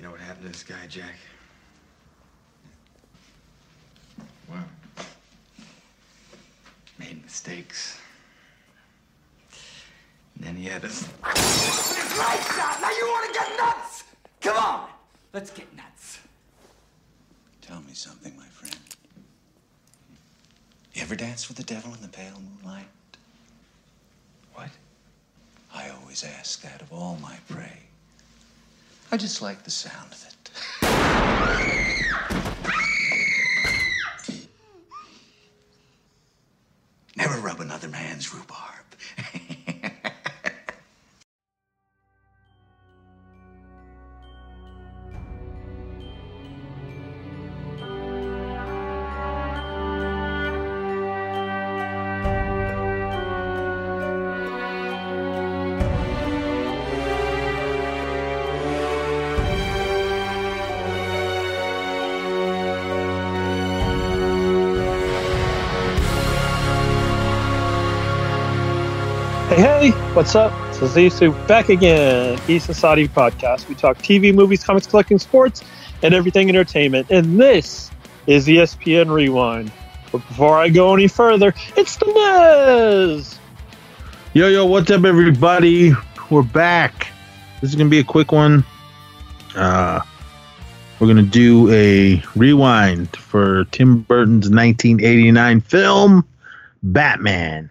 You know what happened to this guy, Jack? What? Made mistakes. And then he had us. Lights out! Now you want to get nuts! Come on! Let's get nuts. Tell me something, my friend. You ever dance with the devil in the pale moonlight? What? I always ask that of all my prey. I just like the sound of it. Never rub another man's rhubarb. What's up? This is Zissou back again. East Saudi podcast. We talk TV, movies, comics, collecting, sports, and everything entertainment. And this is ESP Rewind. But before I go any further, it's the Nez. Yo, yo, what's up, everybody? We're back. This is gonna be a quick one. Uh, we're gonna do a rewind for Tim Burton's 1989 film, Batman.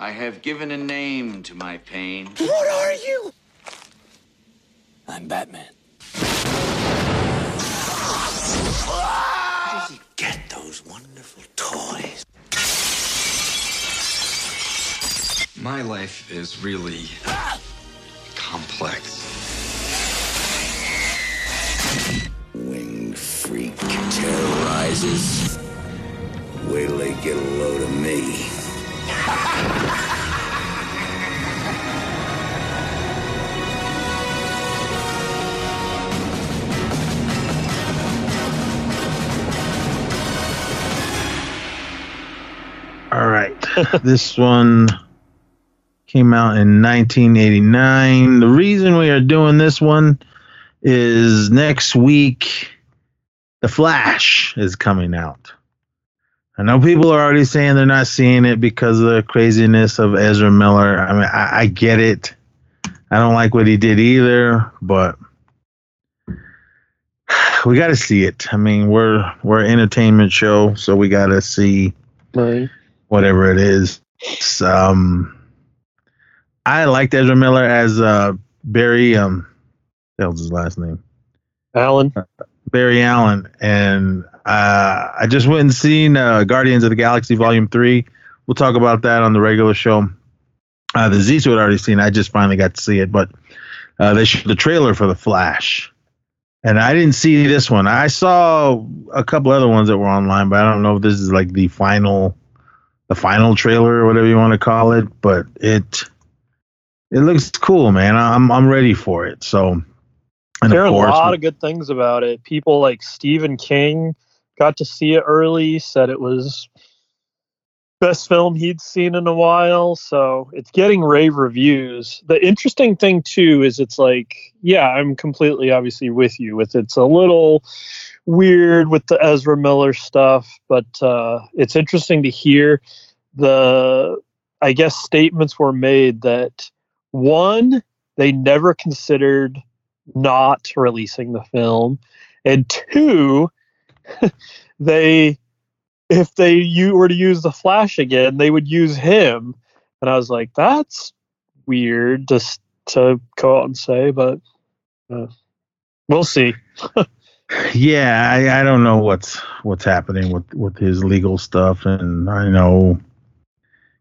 I have given a name to my pain. What are you? I'm Batman. Ah! Get those wonderful toys. My life is really complex. Winged freak terrorizes. Wait till they get a load of me. All right, this one came out in 1989. The reason we are doing this one is next week, The Flash is coming out. I know people are already saying they're not seeing it because of the craziness of Ezra Miller. I mean, I, I get it. I don't like what he did either, but we got to see it. I mean, we're we're an entertainment show, so we got to see Right. whatever it is. It's, um, I liked Ezra Miller as uh, Barry. Um, that was his last name. Alan. Barry Allen, and uh, I just went and seen uh, Guardians of the Galaxy Volume Three. We'll talk about that on the regular show. Uh, the Zissou had already seen. I just finally got to see it, but uh, they showed the trailer for the Flash, and I didn't see this one. I saw a couple other ones that were online, but I don't know if this is like the final, the final trailer or whatever you want to call it. But it it looks cool, man. I'm I'm ready for it. So. And There are a lot of good things about it. People like Stephen King got to see it early, said it was best film he'd seen in a while. So it's getting rave reviews. The interesting thing too is it's like, yeah, I'm completely obviously with you with it's a little weird with the Ezra Miller stuff, but uh, it's interesting to hear the I guess statements were made that one, they never considered not releasing the film, and two, they if they you were to use the Flash again, they would use him, and I was like, that's weird just to go out and say, but uh, we'll see. Yeah, I, I don't know what's what's happening with with his legal stuff, and I know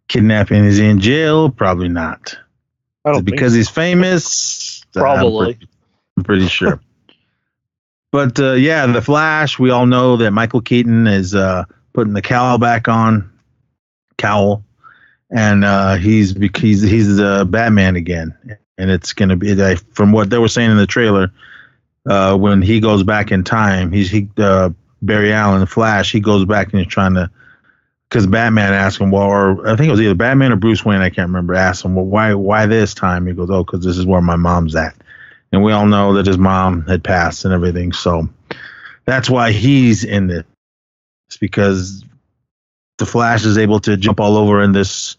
kidnapping is in jail. Probably not. I don't because so. he's famous. I'm Probably. pretty, I'm pretty sure. But uh, yeah, the Flash. We all know that Michael Keaton is uh, putting the cowl back on, cowl, and uh, he's he's he's the Batman again, and it's gonna be from what they were saying in the trailer. Uh, when he goes back in time, he's he uh, Barry Allen, the Flash. He goes back and he's trying to because Batman asked him, well, or I think it was either Batman or Bruce Wayne, I can't remember, asked him, well, why, why this time? He goes, oh, because this is where my mom's at, and we all know that his mom had passed and everything, so that's why he's in this. It's because the Flash is able to jump all over in this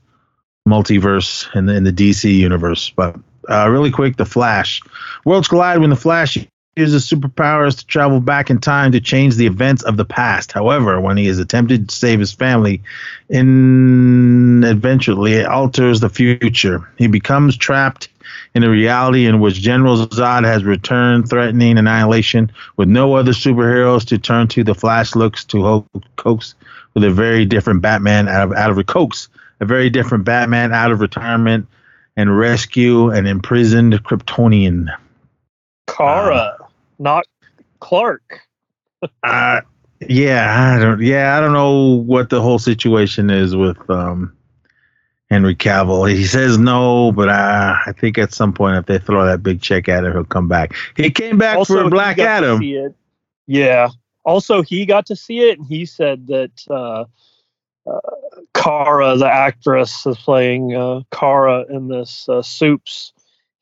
multiverse in the, in the DC universe. But uh, really quick, the Flash worlds collide when the Flash uses superpowers to travel back in time to change the events of the past. However, when he is attempted to save his family, inadvertently it alters the future. He becomes trapped in a reality in which General Zod has returned, threatening annihilation. With no other superheroes to turn to, the Flash looks to ho- coax with a very different Batman out of out of coax a very different Batman out of retirement and rescue an imprisoned Kryptonian. Kara, not Clark. Uh, yeah, I don't. Yeah, I don't know what the whole situation is with um, Henry Cavill. He says no, but I, I think at some point if they throw that big check at him, he'll come back. He came back for Black Adam. Yeah. Also, he got to see it, and he said that uh, uh, Kara, the actress, is playing uh, Kara in this uh, Soups.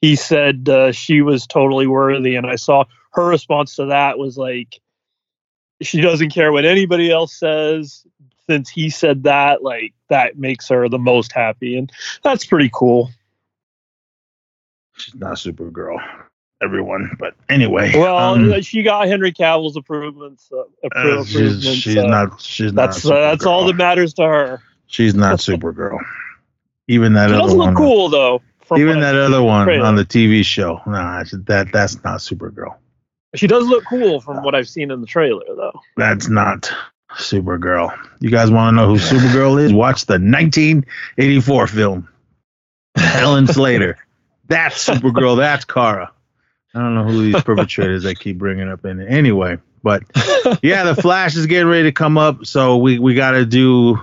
He said uh, she was totally worthy, and I saw her response to that was like, she doesn't care what anybody else says. Since he said that, like that makes her the most happy, and that's pretty cool. She's not Supergirl, everyone. But anyway, Well, um, she got Henry Cavill's improvements. Uh, appro- uh, she's, improvements, she's uh, not. She's That's not. uh, that's all that matters to her. She's not Supergirl. Even that She other does one. look cool though. Even that other one on the TV show. Nah, that that's not Supergirl. She does look cool from what I've seen in the trailer though. That's not Supergirl. You guys want to know who Supergirl is? Watch the 1984 film. Helen Slater. That's Supergirl. That's Kara. I don't know who these perpetrators they keep bringing up in it. Anyway, but yeah, the Flash is getting ready to come up, so we we got to do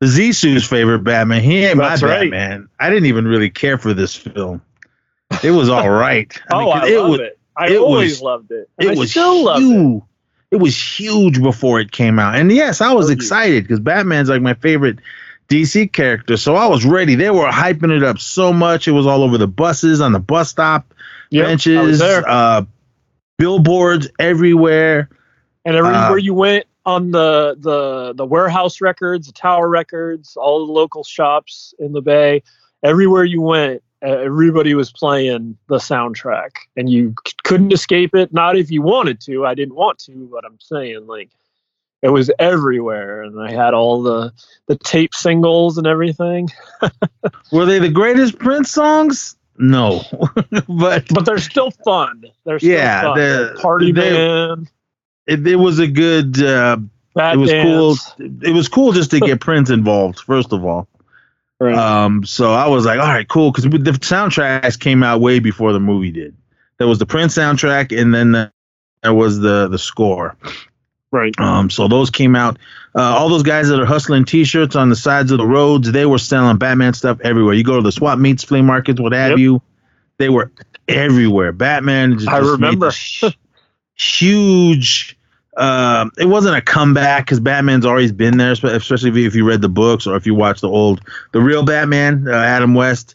the Zissou's favorite Batman. He ain't That's my right. Batman. I didn't even really care for this film. It was all right. oh, mean, I love was, it. I it always was- loved it. And it I was still love it. huge. It was huge before it came out, and yes, I was huge. excited because Batman's like my favorite DC character, so I was ready. They were hyping it up so much; it was all over the buses, on the bus stop, Yep, benches, uh, billboards everywhere. and everywhere uh, you went on the the the warehouse records, the tower records, all the local shops in the bay, everywhere you went, everybody was playing the soundtrack, and you c- couldn't escape it. Not if you wanted to. I didn't want to, but I'm saying like it was everywhere, and I had all the the tape singles and everything. Were they the greatest Prince songs? No, but But they're still fun. They're still Yeah, fun. the- Party they- Man, it, it was a good. Uh, it was Dance. cool. It was cool just to get Prince involved. First of all. Right. Um, so I was like, all right, cool, because the soundtracks came out way before the movie did. There was the Prince soundtrack, and then the, there was the the score. right. Um, so those came out. Uh, all those guys that are hustling T-shirts on the sides of the roads, they were selling Batman stuff everywhere. You go to the swap meets, flea markets, what have Yep. you, they were everywhere. Batman just, I remember. huge. Um, it wasn't a comeback because Batman's always been there, especially if you, read the books or if you watch the old, the real Batman, uh, Adam West.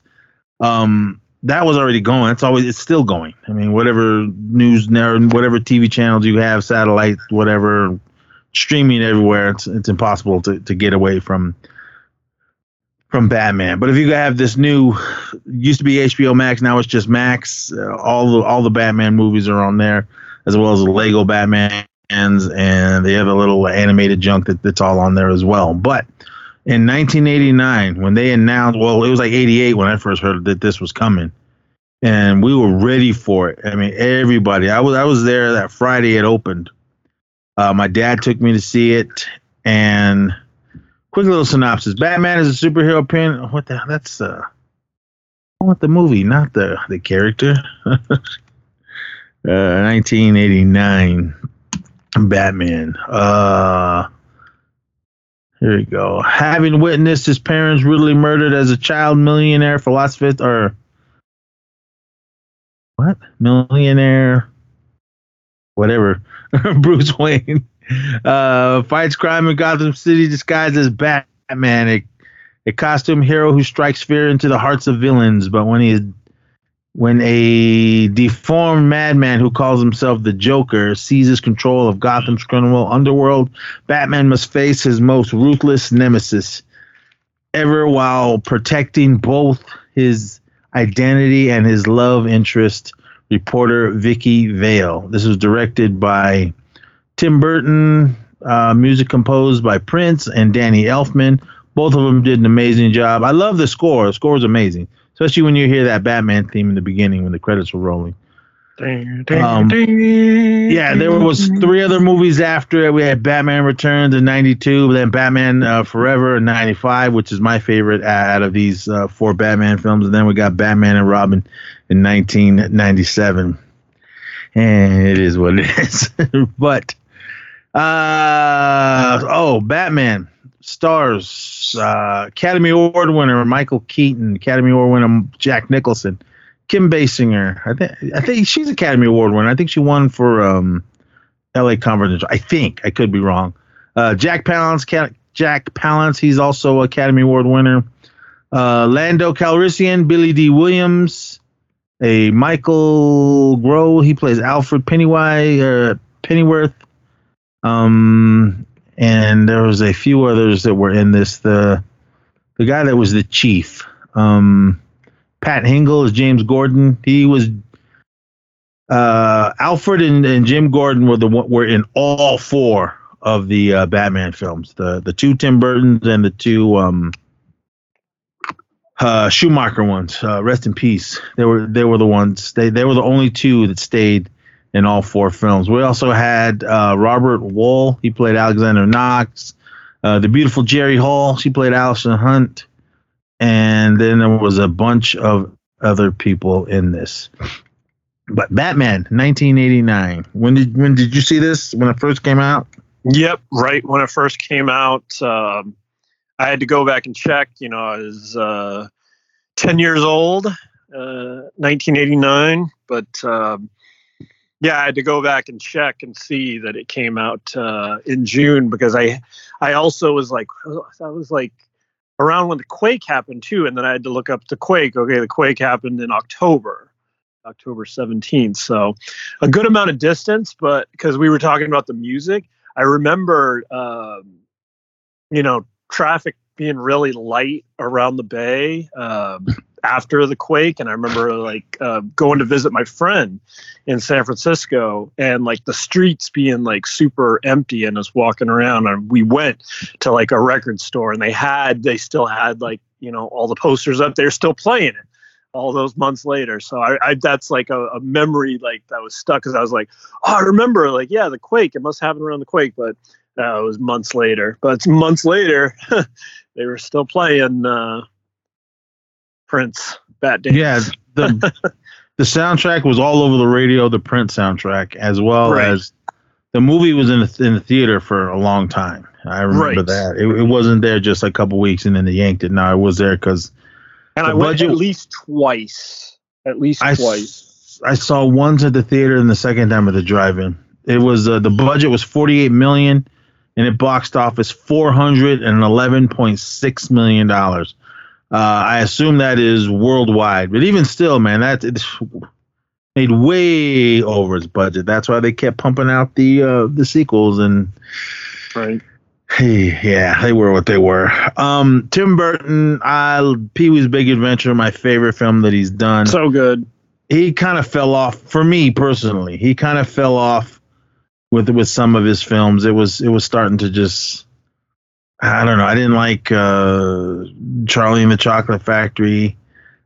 Um, that was already going. It's always, it's still going. I mean, whatever news, whatever TV channels you have, satellite, whatever, streaming everywhere. It's it's impossible to, to get away from from Batman. But if you have this new, used to be HBO Max, now it's just Max. Uh, all the all the Batman movies are on there, as well as the Lego Batmans, and they have a little animated junk that, that's all on there as well. But in 1989, when they announced, well, it was like 88 when I first heard that this was coming, and we were ready for it. I mean, everybody. I was I was there that Friday it opened. Uh, my dad took me to see it, and quick little synopsis: Batman is a superhero pin. What the? Hell? That's uh, I want the movie, not the the character. uh, 1989 Batman. Uh, here we go. Having witnessed his parents brutally murdered as a child, millionaire philosopher or what? Millionaire, whatever. Bruce Wayne uh, fights crime in Gotham City disguised as Batman, a, a costume hero who strikes fear into the hearts of villains. But when he is when a deformed madman who calls himself the Joker seizes control of Gotham's criminal underworld, Batman must face his most ruthless nemesis ever while protecting both his identity and his love interest, reporter Vicki Vale. This was directed by Tim Burton, uh, music composed by Prince and Danny Elfman. Both of them did an amazing job. I love the score. The score is amazing, especially when you hear that Batman theme in the beginning when the credits were rolling. Um, yeah, there was three other movies after it. We had Batman Returns in '92, then Batman uh, Forever in '95, which is my favorite out of these uh, four Batman films, and then we got Batman and Robin in 1997. And it is what it is. but uh oh, Batman stars uh, Academy Award winner Michael Keaton, Academy Award winner Jack Nicholson, Kim Basinger. I think I think she's Academy Award winner. I think she won for um, L.A. Confidential. I think I could be wrong. Uh, Jack Palance, Jack Palance. He's also Academy Award winner. Uh, Lando Calrissian, Billy Dee Williams, a Michael Gough. He plays Alfred Pennywise, uh, Pennyworth. Um, and there was a few others that were in this. The the guy that was the chief, um, Pat Hingle, is James Gordon. He was uh, Alfred and, and Jim Gordon were the were in all four of the uh, Batman films. The the two Tim Burtons and the two um, uh, Schumacher ones. Uh, rest in peace. They were they were the ones. They they were the only two that stayed in all four films. We also had uh, Robert Wuhl. He played Alexander Knox. Uh, the beautiful Jerry Hall. She played Allison Hunt. And then there was a bunch of other people in this. But Batman, 1989. When did when did you see this? When it first came out? Yep, right when it first came out. Um, I had to go back and check. You know, I was uh, 10 years old, uh, 1989. But um, yeah, I had to go back and check and see that it came out uh, in June because I, I also was like, I was like around when the quake happened too, and then I had to look up the quake. Okay, the quake happened in October, October 17th. So a good amount of distance, but because we were talking about the music, I remember, um, you know, traffic being really light around the bay um, after the quake and i remember like uh, going to visit my friend in san francisco and like the streets being like super empty and us walking around and we went to like a record store and they had they still had like you know all the posters up there still playing it all those months later. So i, I that's like a, a memory like that was stuck because i was like oh i remember like yeah the quake it must happen around the quake but uh, it was months later. But months later they were still playing uh, Prince Bat Dance. Yeah, the the soundtrack was all over the radio. The Prince soundtrack, as well Right. as the movie, was in the, in the theater for a long time. I remember Right. that. It, it wasn't there just a couple weeks and then they yanked it. No, it was there because and the I went budget- at least twice. At least I, twice. s- I saw once at the theater and the second time at the drive-in. It was uh, the budget was 48 million, and it boxed office 411.6 million dollars. Uh, I assume that is worldwide, but even still, man, that it's made way over its budget. That's why they kept pumping out the uh, the sequels and Right. Hey, yeah, they were what they were. Um, Tim Burton, I Pee Wee's Big Adventure, my favorite film that he's done. So good. he kind of fell off for me personally. He kind of fell off with with some of his films. It was it was starting to just I don't know. I didn't like uh, Charlie and the Chocolate Factory.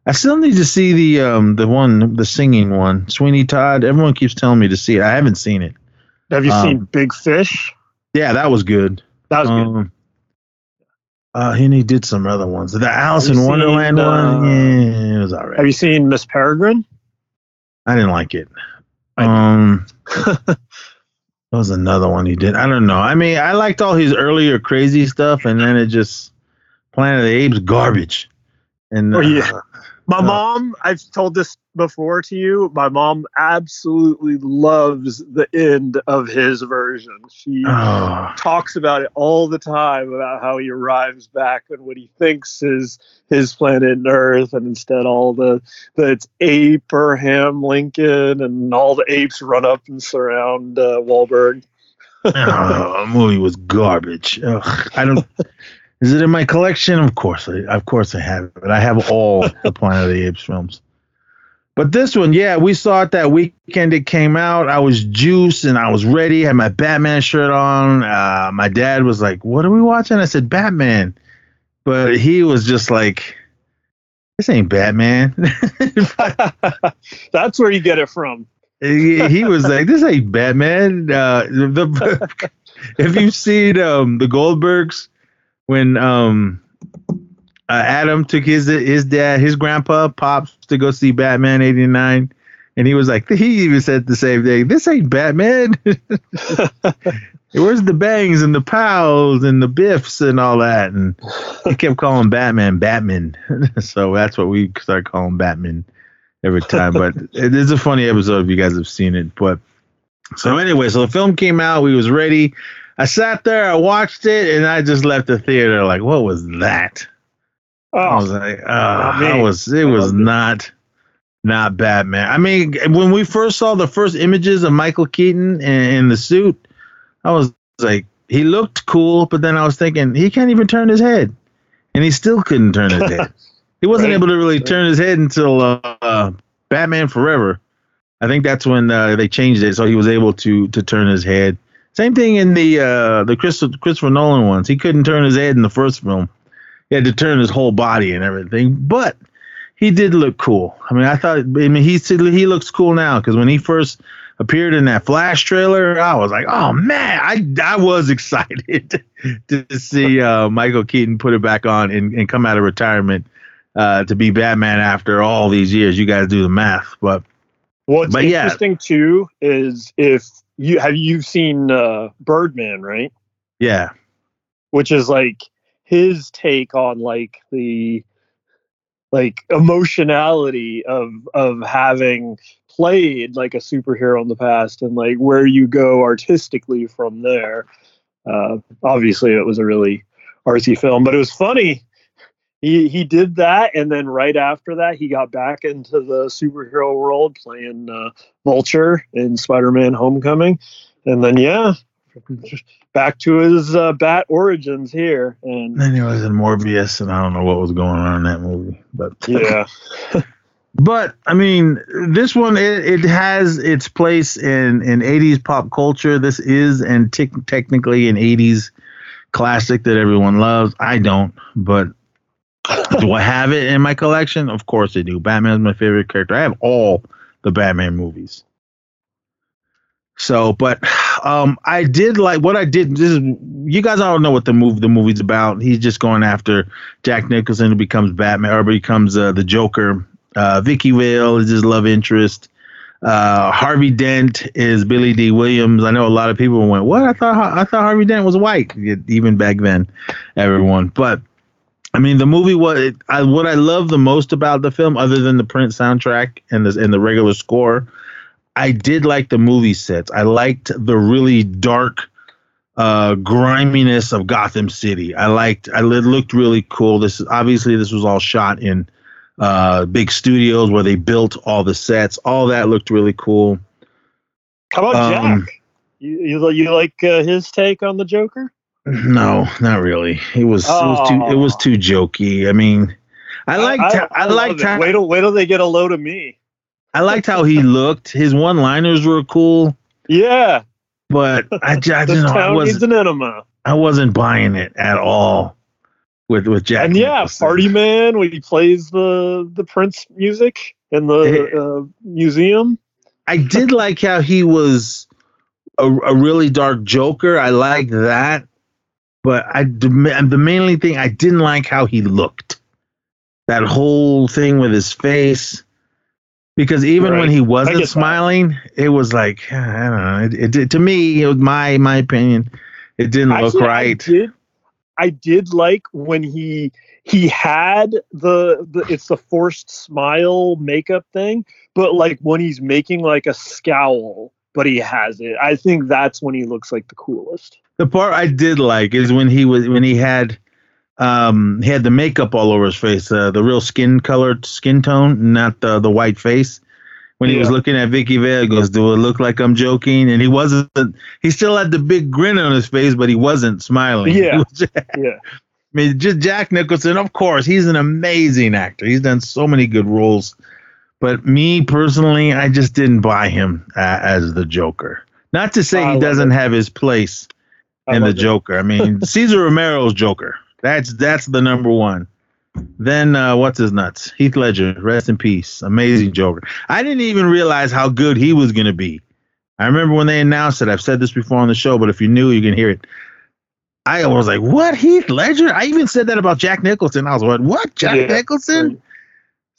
I still need to see the um the one the singing one Sweeney Todd. Everyone keeps telling me to see it. I haven't seen it. Have you Um, seen Big Fish? Yeah, that was good. That was good. Um, uh, and he did some other ones. The Alice in Wonderland seen, one, uh, yeah, it was all right. Have you seen Miss Peregrine? I didn't like it. I- Um, that was another one he did. I don't know. I mean, I liked all his earlier crazy stuff, and then it just Planet of the Apes garbage. And Oh, uh, yeah. My Uh, mom, I've told this before to you. My mom absolutely loves the end of his version. She oh, talks about it all the time about how he arrives back and what he thinks is his planet and Earth, and instead all the, the it's Abraham Lincoln and all the apes run up and surround uh, Wahlberg. oh, the movie was garbage. Ugh, I don't. Is it in my collection? Of course, I, of course I have it. I have all the Planet of the Apes films. But this one, yeah, we saw it that weekend it came out. I was juiced and I was ready. Had my Batman shirt on. Uh, my dad was like, "What are we watching?" I said, "Batman," but he was just like, "This ain't Batman." That's where you get it from. he, he was like, "This ain't Batman." Uh, the, if you've seen um, the Goldbergs when um, uh, Adam took his his dad, his grandpa, pops to go see Batman '89, and he was like, he even said the same thing. This ain't Batman. Where's the bangs and the pals and the biffs and all that? And he kept calling Batman Batman. so that's what we started calling Batman every time. But it is a funny episode if you guys have seen it. But so anyway, so the film came out. We was ready. I sat there, I watched it, and I just left the theater like, what was that? I was Oh, like, oh, Not. I was. It I was loved it. not, not Batman. I mean, when we first saw the first images of Michael Keaton in, in the suit, I was like, he looked cool, but then I was thinking he can't even turn his head, and he still couldn't turn his head. He wasn't Right. able to really turn his head until uh, Batman Forever. I think that's when uh, they changed it, so he was able to to turn his head. Same thing in the uh, the Christopher, Christopher Nolan ones. He couldn't turn his head in the first film. He had to turn his whole body and everything. But he did look cool. I mean, I thought. I mean, he he looks cool now because when he first appeared in that Flash trailer, I was like, oh man, I I was excited to see uh, Michael Keaton put it back on and, and come out of retirement uh, to be Batman after all these years. You guys do the math, but what's but yeah. interesting too is if you have you seen uh, Birdman, right? yeah, which is like his take on like the like emotionality of of having played like a superhero in the past and like where you go artistically from there uh obviously it was a really artsy film but it was funny he he did that and then right after that he got back into the superhero world playing uh, vulture in spider-man homecoming and then yeah back to his uh, bat origins here and then he was in Morbius, and I don't know what was going on in that movie, but yeah But I mean, this one it, it has its place in in 80s pop culture. This is and tic technically an 80s classic that everyone loves. I don't, but do I have it in my collection? Of course I do. Batman is my favorite character. I have all the Batman movies. So, but um, I did like what I did. This is you guys all know what the movie the movie's about. He's just going after Jack Nicholson, who becomes Batman or becomes uh, the Joker. Uh, Vicki Vale is his love interest. Uh, Harvey Dent is Billy Dee Williams. I know a lot of people went, "What? I thought I thought Harvey Dent was white." Even back then, everyone. But I mean, the movie was I, what I love the most about the film, other than the Prince soundtrack and the and the regular score. I did like the movie sets. I liked the really dark uh, griminess of Gotham City. I liked. I it looked really cool. This obviously this was all shot in uh, big studios where they built all the sets. All that looked really cool. how about Um, jack you, you, you like uh, his take on the joker No, not really. It was it was too it was too jokey. I mean, I liked I, I, I liked how Wait till wait till they get a load of me. I liked how he looked. His one liners were cool, Yeah, but I, I know I wasn't an enema. I wasn't buying it at all with with Jack. and yeah, Nicholson. Party Man when he plays the the Prince music in the uh, museum. I did like how he was a, a really dark Joker. I liked that, but I the mainly thing I didn't like how he looked. That whole thing with his face, because even when he wasn't get that. smiling, it was like I don't know. It, it, to me, it was my my opinion. It didn't look right. I did, I did like when he he had the, the it's the forced smile makeup thing, but like when he's making like a scowl, but he has it. I think that's when he looks like the coolest. The part I did like is when he was when he had um he had the makeup all over his face, uh, the real skin colored skin tone, not the the white face. When he was looking at Vicki Vale, he goes, "Do it look like I'm joking?" And he wasn't. He still had the big grin on his face, but he wasn't smiling. Yeah. Was Yeah. I mean, just Jack Nicholson, of course, he's an amazing actor. He's done so many good roles. But me personally, I just didn't buy him uh, as the Joker. Not to say I he doesn't it. have his place I in the it. Joker. I mean, Cesar Romero's Joker. That's that's the number one. Then uh, what's his nuts? Heath Ledger, rest in peace. Amazing Joker. I didn't even realize how good he was gonna be. I remember when they announced it. I've said this before on the show, but if you're new, you can hear it. I was like, "What Heath Ledger?" I even said that about Jack Nicholson. I was like, "What Jack Yeah. Nicholson?"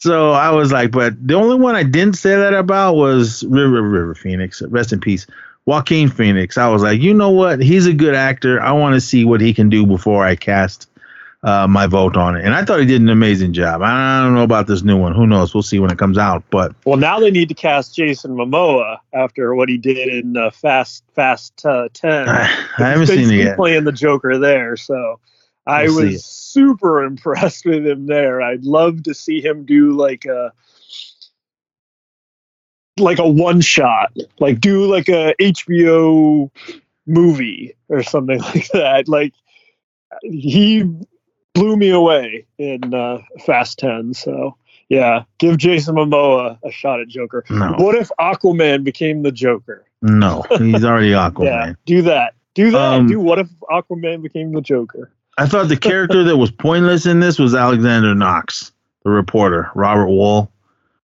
So I was like, but the only one I didn't say that about was River River Phoenix. Rest in peace. Joaquin Phoenix. I was like, you know what? He's a good actor. I want to see what he can do before I cast uh, my vote on it. And I thought he did an amazing job. I don't know about this new one. Who knows? We'll see when it comes out. But Well, now they need to cast Jason Momoa after what he did in uh, Fast Fast uh, Ten. I, I haven't seen it yet. playing the Joker there, so I We'll was super impressed with him there. I'd love to see him do like a like a one shot, like do like a HBO movie or something like that. Like he blew me away in uh, Fast Ten. So yeah, give Jason Momoa a shot at Joker. No, What if Aquaman became the Joker? no, he's already Aquaman. Yeah, do that. Do that. Um, do what if Aquaman became the Joker? I thought the character that was pointless in this was Alexander Knox, the reporter, Robert Wuhl.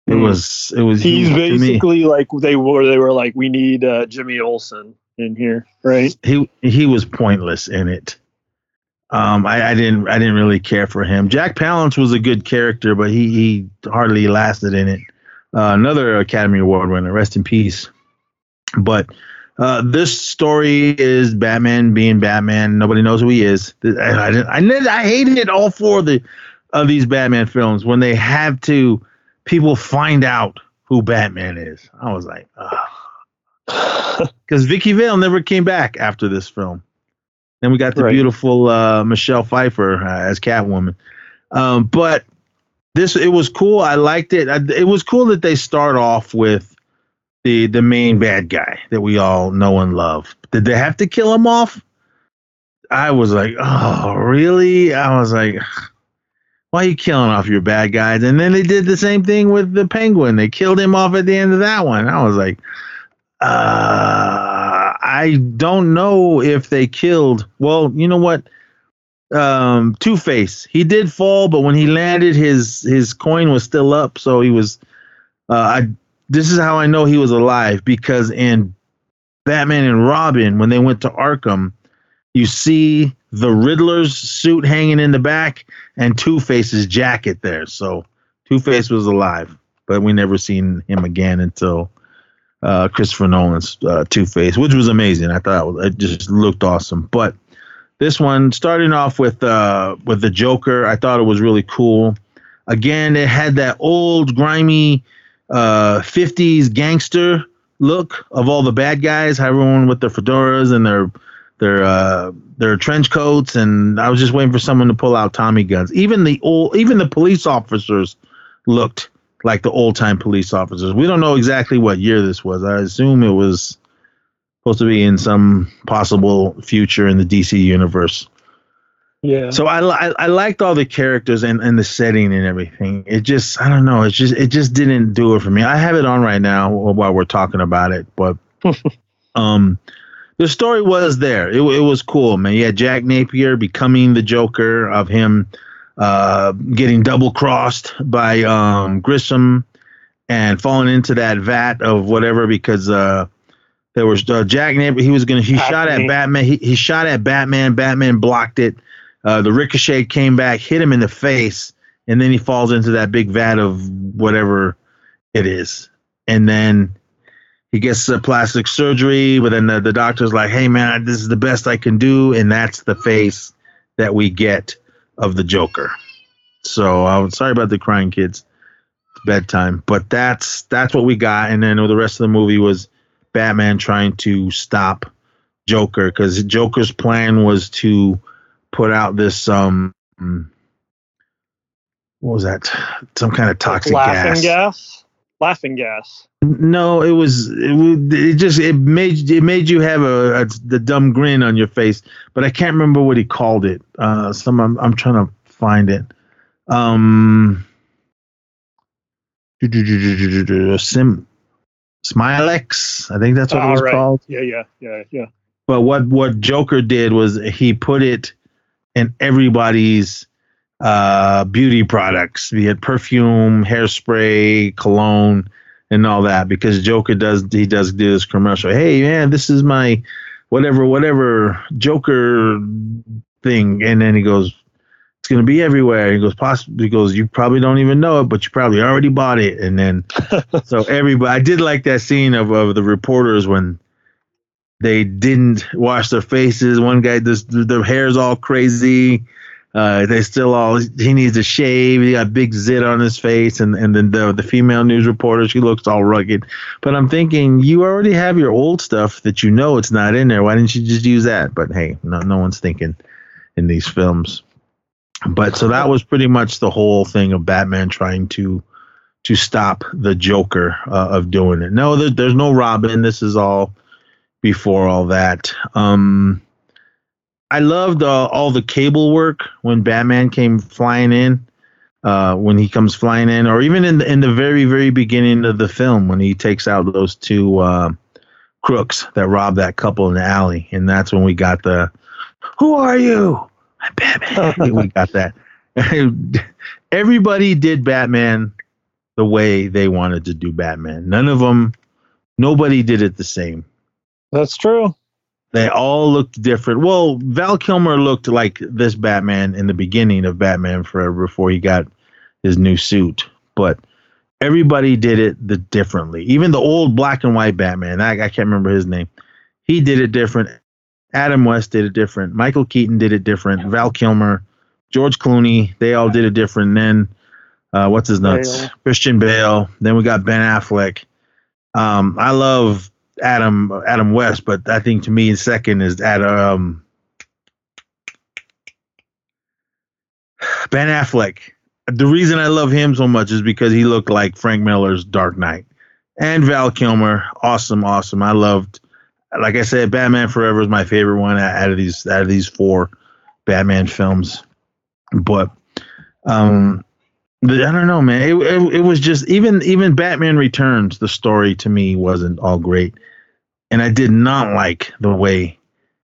It Hmm. was, it was. He's basically like they were. They were like, we need uh, Jimmy Olsen in here, right? he he was pointless in it. Um, I, I didn't I didn't really care for him. Jack Palance was a good character, but he he hardly lasted in it. Uh, another Academy Award winner, rest in peace. But uh, this story is Batman being Batman. Nobody knows who he is. I I, I, I hated all four of the of these Batman films when they have to people find out who Batman is. I was like, because Vicki Vale never came back after this film. Then we got the Right. beautiful uh, Michelle Pfeiffer uh, as Catwoman. Um, but this it was cool. I liked it. I, it was cool that they start off with the the main bad guy that we all know and love. Did they have to kill him off? I was like, oh, really? I was like, why are you killing off your bad guys? And then they did the same thing with the Penguin. They killed him off at the end of that one. I was like, uh, I don't know if they killed. Well, you know what? Um, Two Face. He did fall, but when he landed, his his coin was still up. So he was. Uh, I. This is how I know he was alive because in Batman and Robin, when they went to Arkham, you see the Riddler's suit hanging in the back and Two Face's jacket there. So Two Face was alive, but we never seen him again until uh, Christopher Nolan's uh, Two Face, which was amazing. I thought it, it just looked awesome. But this one, starting off with uh, with the Joker, I thought it was really cool. Again, it had that old grimy uh, 50s gangster look of all the bad guys, everyone with their fedoras and their their uh, their trench coats, and I was just waiting for someone to pull out Tommy guns. Even the old, even the police officers looked like the old time police officers. We don't know exactly what year this was. I assume it was supposed to be in some possible future in the DC universe. Yeah. So I, I I liked all the characters and, and the setting and everything. It just I don't know. It just it just didn't do it for me. I have it on right now while we're talking about it, but um, the story was there. It, it was cool, man. You had Jack Napier becoming the Joker of him uh, getting double crossed by um, Grissom and falling into that vat of whatever because uh, there was uh, Jack Napier. He was gonna he shot at Batman. He, he shot at Batman. Batman blocked it. Uh, the ricochet came back, hit him in the face, and then he falls into that big vat of whatever it is. And then he gets uh, plastic surgery, but then the, the doctor's like, "Hey man, this is the best I can do," and that's the face that we get of the Joker. So I'm sorry about the crying kids. Bedtime, but that's that's what we got. And then the rest of the movie was Batman trying to stop Joker because Joker's plan was to put out this um what was that some kind of toxic gas. laughing gas. gas. Laughing gas. No, it was it, it just it made it made you have a, a the dumb grin on your face, but I can't remember what he called it. Uh, some I'm, I'm trying to find it. Um, Sim Smylex, I think that's what it was right. called. Yeah, yeah, yeah, yeah. But what what Joker did was he put it in everybody's uh, beauty products, be it perfume, hairspray, cologne, and all that. Because Joker does he does do this commercial. Hey man, this is my whatever whatever Joker thing, and then he goes. It's gonna be everywhere. He goes, possibly. He goes, you probably don't even know it, but you probably already bought it. And then, so everybody, I did like that scene of, of the reporters when they didn't wash their faces. One guy, this their hair's all crazy. Uh, they still all he needs to shave. He got a big zit on his face, and and then the the female news reporter she looks all rugged. But I'm thinking you already have your old stuff that you know it's not in there. Why didn't you just use that? But hey, no no one's thinking in these films. But so that was pretty much the whole thing of Batman trying to to stop the Joker uh, of doing it. No, there, there's no Robin. This is all before all that. Um, I loved uh, all the cable work when Batman came flying in. Uh, when he comes flying in, or even in the, in the very very beginning of the film when he takes out those two uh, crooks that robbed that couple in the alley, and that's when we got the "Who are you?" I'm Batman. we got that. Everybody did Batman the way they wanted to do Batman. None of them, nobody did it the same. That's true. They all looked different. Well, Val Kilmer looked like this Batman in the beginning of Batman Forever before he got his new suit, but everybody did it the differently. Even the old black and white Batman, I, I can't remember his name. He did it different. Adam West did it different. Michael Keaton did it different. Val Kilmer, George Clooney, they all did it different. then uh, what's his nuts? Bale. Christian Bale. Then we got Ben Affleck. Um, I love Adam Adam West, but I think to me second is Adam Ben Affleck. The reason I love him so much is because he looked like Frank Miller's Dark Knight. And Val Kilmer, awesome, awesome. I loved like I said, Batman Forever is my favorite one out of these out of these four Batman films. But um I don't know, man. It, it, it was just even even Batman Returns. The story to me wasn't all great, and I did not like the way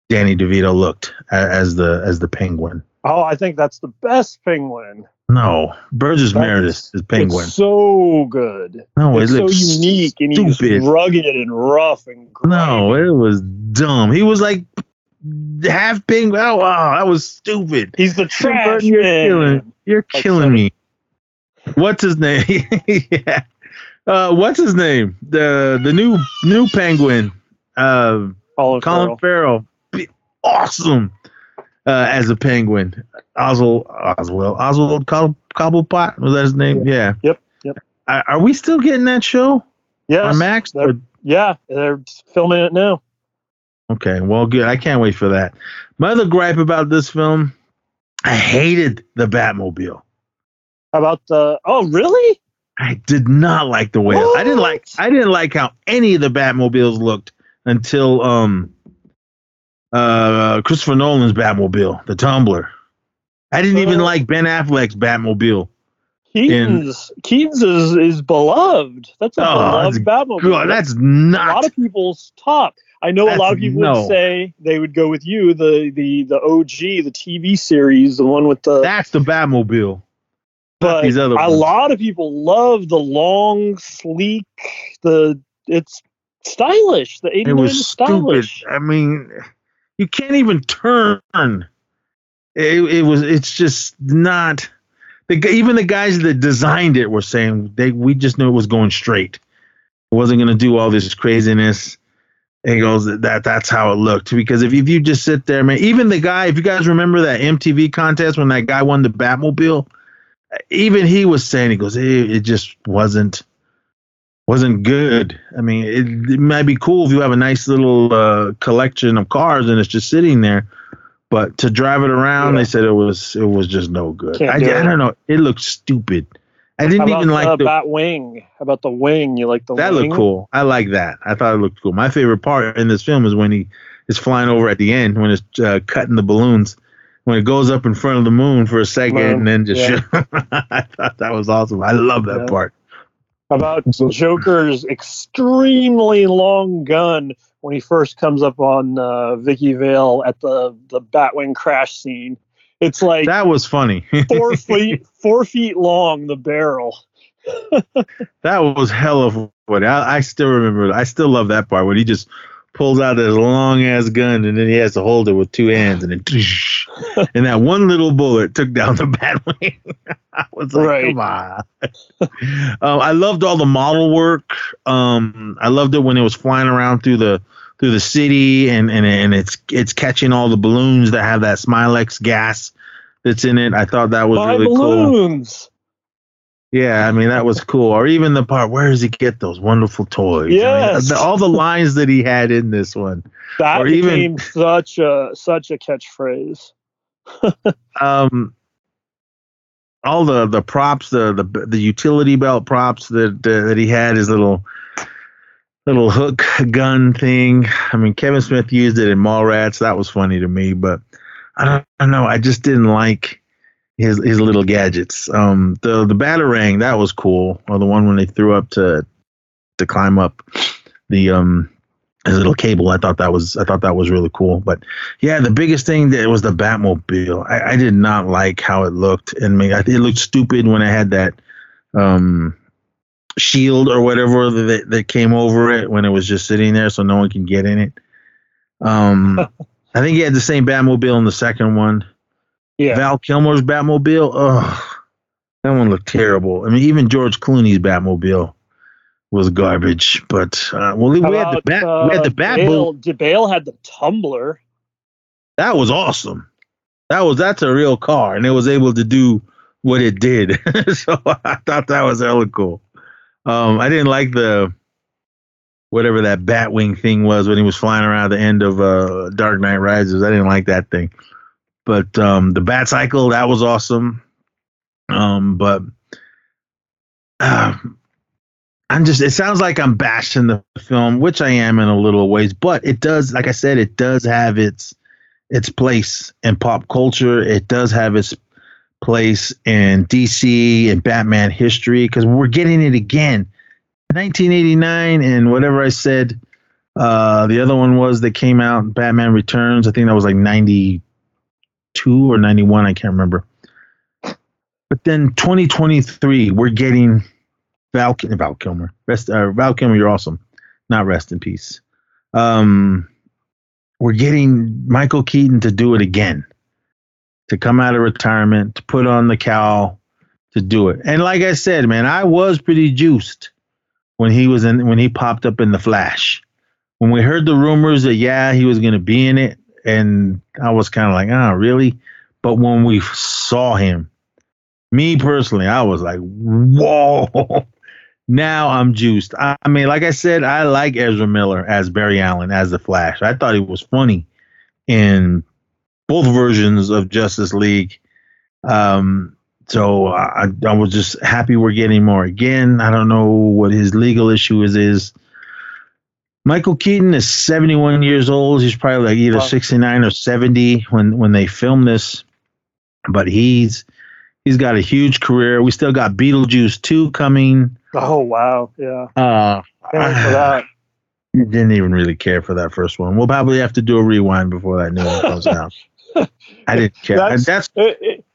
Danny DeVito looked as the as the Penguin. Oh, I think that's the best penguin. No, Burgess That's- Meredith is Penguin. It's so good. No, it's it so unique and he's stupid. rugged and rough and. No, it was dumb. He was like half penguin. Oh, wow, that was stupid. He's the trash you're man. killing, you're Like killing me. What's his name? yeah. Uh, what's his name? The the new new penguin. Uh, Colin Colin Farrell. Farrell. Awesome uh, as a penguin. Oswald Oswald Oswald Cob- Cobblepot was that his name? Yeah. Yep, yep. Are, are we still getting that show Yes, on Max? they're- Or- yeah, they're filming it now. Okay, well, good. I can't wait for that. My other gripe about this film, I hated the Batmobile. About the? Oh, really? I did not like the way I didn't like. I didn't like how any of the Batmobiles looked until um uh Christopher Nolan's Batmobile, the Tumbler. I didn't even Oh. like Ben Affleck's Batmobile. Keaton's Keaton's is, is beloved. That's a Oh, beloved that's Batmobile. God, that's a lot of people's top. I know a lot of people no. would say they would go with you, the the the OG, the TV series, the one with the. that's the Batmobile. But a lot of people love the long, sleek. The it's stylish. The 89 was is stupid. stylish. I mean, you can't even turn. It, it was. It's just not. The, even the guys that designed it were saying they. We just knew it was going straight. It wasn't going to do all this craziness. And goes that that's how it looked because if, if you just sit there, man, even the guy, if you guys remember that MTV contest when that guy won the Batmobile, even he was saying he goes, it, it just wasn't wasn't good. I mean, it, it might be cool if you have a nice little uh, collection of cars and it's just sitting there, but to drive it around, Yeah. they said it was it was just no good. I, do I it. don't know. It looked stupid. I didn't about even like the the, bat wing? How about the wing? You like the that wing? looked cool. I like that. I thought it looked cool. My favorite part in this film is when he is flying over at the end when it's uh, cutting the balloons. When it goes up in front of the moon for a second and then just yeah. I thought that was awesome. I love that Yeah. part. About Joker's extremely long gun when he first comes up on uh, Vicki Vale at the the Batwing crash scene? It's like That was funny. four feet four feet long. The barrel. That was hell of funny. I, I still remember. I still love that part when he just pulls out this long ass gun and then he has to hold it with two hands and then and that one little bullet took down the Batwing. I was like, Right. come on. um, I loved all the model work. Um, I loved it when it was flying around through the through the city and and and it's it's catching all the balloons that have that Smylex gas that's in it. I thought that was My really cool. Yeah, I mean that was cool. Or even the part where does he get those wonderful toys? I mean, all the lines that he had in this one. That Or even- such a such a catchphrase. Um, all the the props, the the the utility belt props that uh, that he had, his little little hook gun thing. I mean, Kevin Smith used it in Mallrats. That was funny to me, but I don't, I don't know. I just didn't like his his little gadgets. Um, the the batarang that was cool, or the one when they threw up to to climb up the um his little cable. I thought that was I thought that was really cool. But yeah, the biggest thing that was the Batmobile. I, I did not like how it looked, and I mean, I, it looked stupid when it had that um shield or whatever that that came over it when it was just sitting there, so no one can get in it. Um, I think he had the same Batmobile in the second one. Yeah. Val Kilmer's Batmobile. Ugh, that one looked terrible. I mean, even George Clooney's Batmobile was garbage. But uh, well, we had the bat. we had the uh, Batmobile. Bale, Bale had the tumbler. That was awesome. That was that's a real car, and it was able to do what it did. so I thought that was hella cool. Um, I didn't like the whatever that Batwing thing was when he was flying around the end of uh, Dark Knight Rises. I didn't like that thing. But um, the Bat Cycle that was awesome. Um, but uh, I'm just. It sounds like I'm bashing the film, which I am in a little ways. But it does, like I said, it does have its its place in pop culture. It does have its place in DC and Batman history because we're getting it again. 1989 and whatever I said, uh, the other one was that came out, Batman Returns. I think that was like 92 or 91. I can't remember. But then 2023, we're getting Val, Val Kilmer. Rest, uh, Val Kilmer, you're awesome. Not rest in peace. Um, we're getting Michael Keaton to do it again, to come out of retirement, to put on the cowl, to do it. And like I said, man, I was pretty juiced when he was in when he popped up in the Flash. When we heard the rumors that yeah he was going to be in it, and I was kind of like, oh really? But when we saw him, me personally, I was like, whoa. now I'm juiced. I, I mean, like I said, I like Ezra Miller as Barry Allen as the Flash. I thought he was funny in both versions of Justice League. Um, so I, I was just happy we're getting more again. I don't know what his legal issue is. Is Michael Keaton is 71 years old. He's probably like either Wow. 69 or 70 when when they filmed this. But he's he's got a huge career. We still got Beetlejuice 2 coming. Oh wow, yeah. Uh for that. didn't even really care for that first one. We'll probably have to do a rewind before that new one comes out. I didn't care. That's- That's,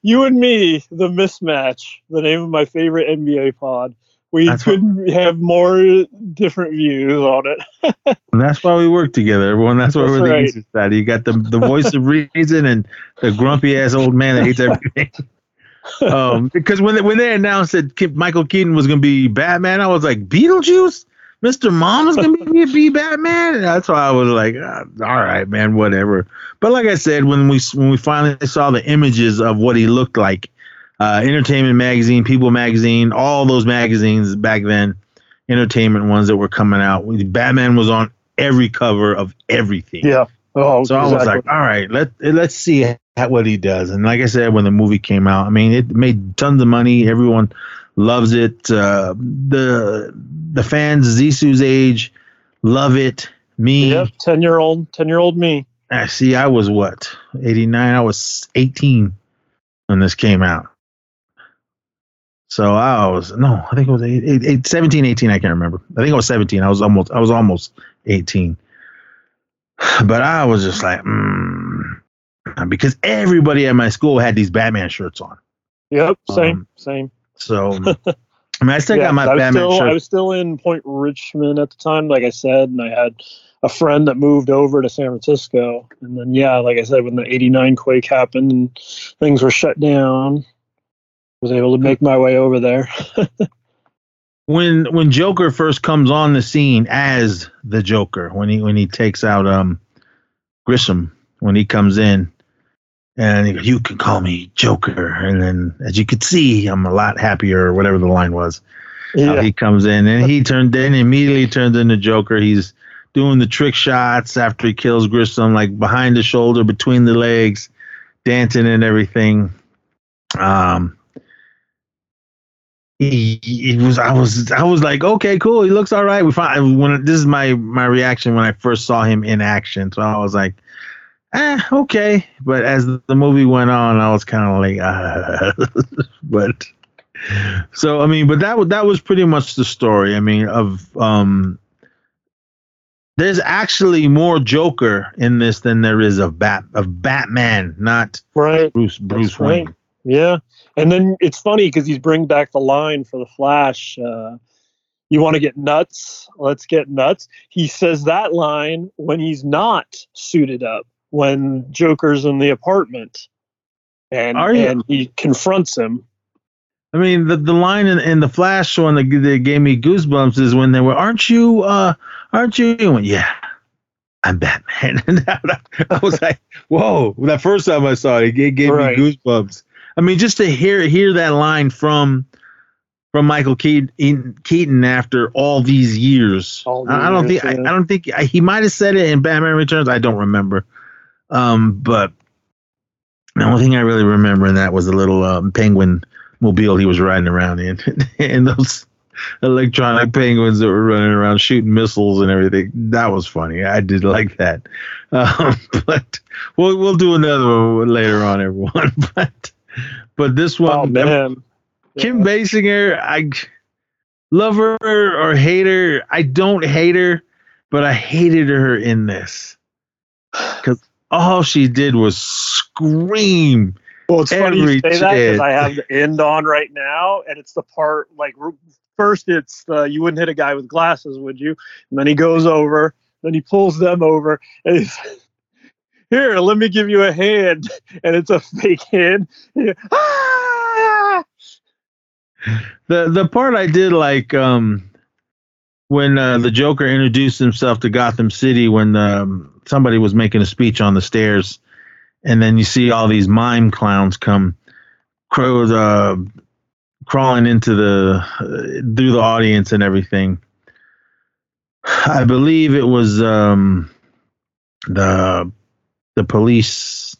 you and me, the mismatch, the name of my favorite NBA pod. We That's couldn't have more different views on it. that's why we work together, everyone. That's why That's we're the right. easiest side. You got the the voice of reason and the grumpy ass old man that hates everything. um, because when they, when they announced that Michael Keaton was going to be Batman, I was like, Beetlejuice, Mister Mom is going to be, be Batman. And that's why I was like, ah, all right, man, whatever. But like I said, when we when we finally saw the images of what he looked like, uh, Entertainment Magazine, People Magazine, all those magazines back then, entertainment ones that were coming out, Batman was on every cover of everything. Yeah. Oh, So I was like, all right, let let's see what he does. And like I said, when the movie came out, I mean, it made tons of money. Everyone loves it. Uh, the the fans, Zissou's age, love it. Me, Yep, ten year old, ten year old me. I see. I was what eighty nine. I was eighteen when this came out. So I was no, I think it was eight, eight, eight, 17, 18, I can't remember. I think I was 17. I was almost I was almost 18. But I was just like, mm, because everybody at my school had these Batman shirts on. Yep, same, Um, same. So I mean, I still Yeah, got my I Batman still, shirt. I was still in Point Richmond at the time, like I said, and I had a friend that moved over to San Francisco. And then, yeah, like I said, when the '89 quake happened and things were shut down, was able to make my way over there. when when Joker first comes on the scene as the Joker, when he when he takes out um Grissom, when he comes in, and he goes, you can call me Joker, and then as you could see, I'm a lot happier, or whatever the line was. Yeah, he comes in and he turned then immediately turns into Joker. He's doing the trick shots after he kills Grissom, like behind the shoulder, between the legs, dancing and everything. Um, he, he was I was I was like, okay, cool. He looks all right. We find when this is my my reaction when I first saw him in action. So I was like, eh, okay. But as the movie went on, I was kind of like, uh, but so I mean, but that was that was pretty much the story. I mean, of um, there's actually more Joker in this than there is of Bat of Batman, not right. Bruce Bruce That's right. Yeah, and then it's funny because he's bringing back the line for the Flash. Uh, you want to get nuts? Let's get nuts. He says that line when he's not suited up, when Joker's in the apartment, and Are you- and he confronts him. I mean, the the line in, in the Flash one that, that gave me goosebumps is when they were, "Aren't you? uh Aren't you?" Went, "Yeah, I'm Batman." and I was like, "Whoa!" That first time I saw it, it gave Right. me goosebumps. I mean, just to hear hear that line from from Michael Keaton, Keaton after all these years. All I, I don't these think years, I, I don't think I, he might have said it in Batman Returns. I don't remember. Um, but the only thing I really remember in that was a little um, penguin mobile he was riding around in, and those electronic penguins that were running around shooting missiles and everything. That was funny. I did like that. Um, but we'll we'll do another one later on, everyone. But but this one, Oh Kim Yeah. Basinger, I love her or hate her. I don't hate her, but I hated her in this because all she did was scream. Well, it's funny you say that because I have the end on right now, and it's the part like first it's you wouldn't hit a guy with glasses, would you? And then he goes over, then he pulls them over, and he's here. Let me give you a hand, and it's a fake hand. Ah! The the part I did like um when uh, the Joker introduced himself to Gotham City when um, somebody was making a speech on the stairs, and then you see all these mime clowns come crows uh, crawling into the uh, through the audience and everything. I believe it was um, the the police.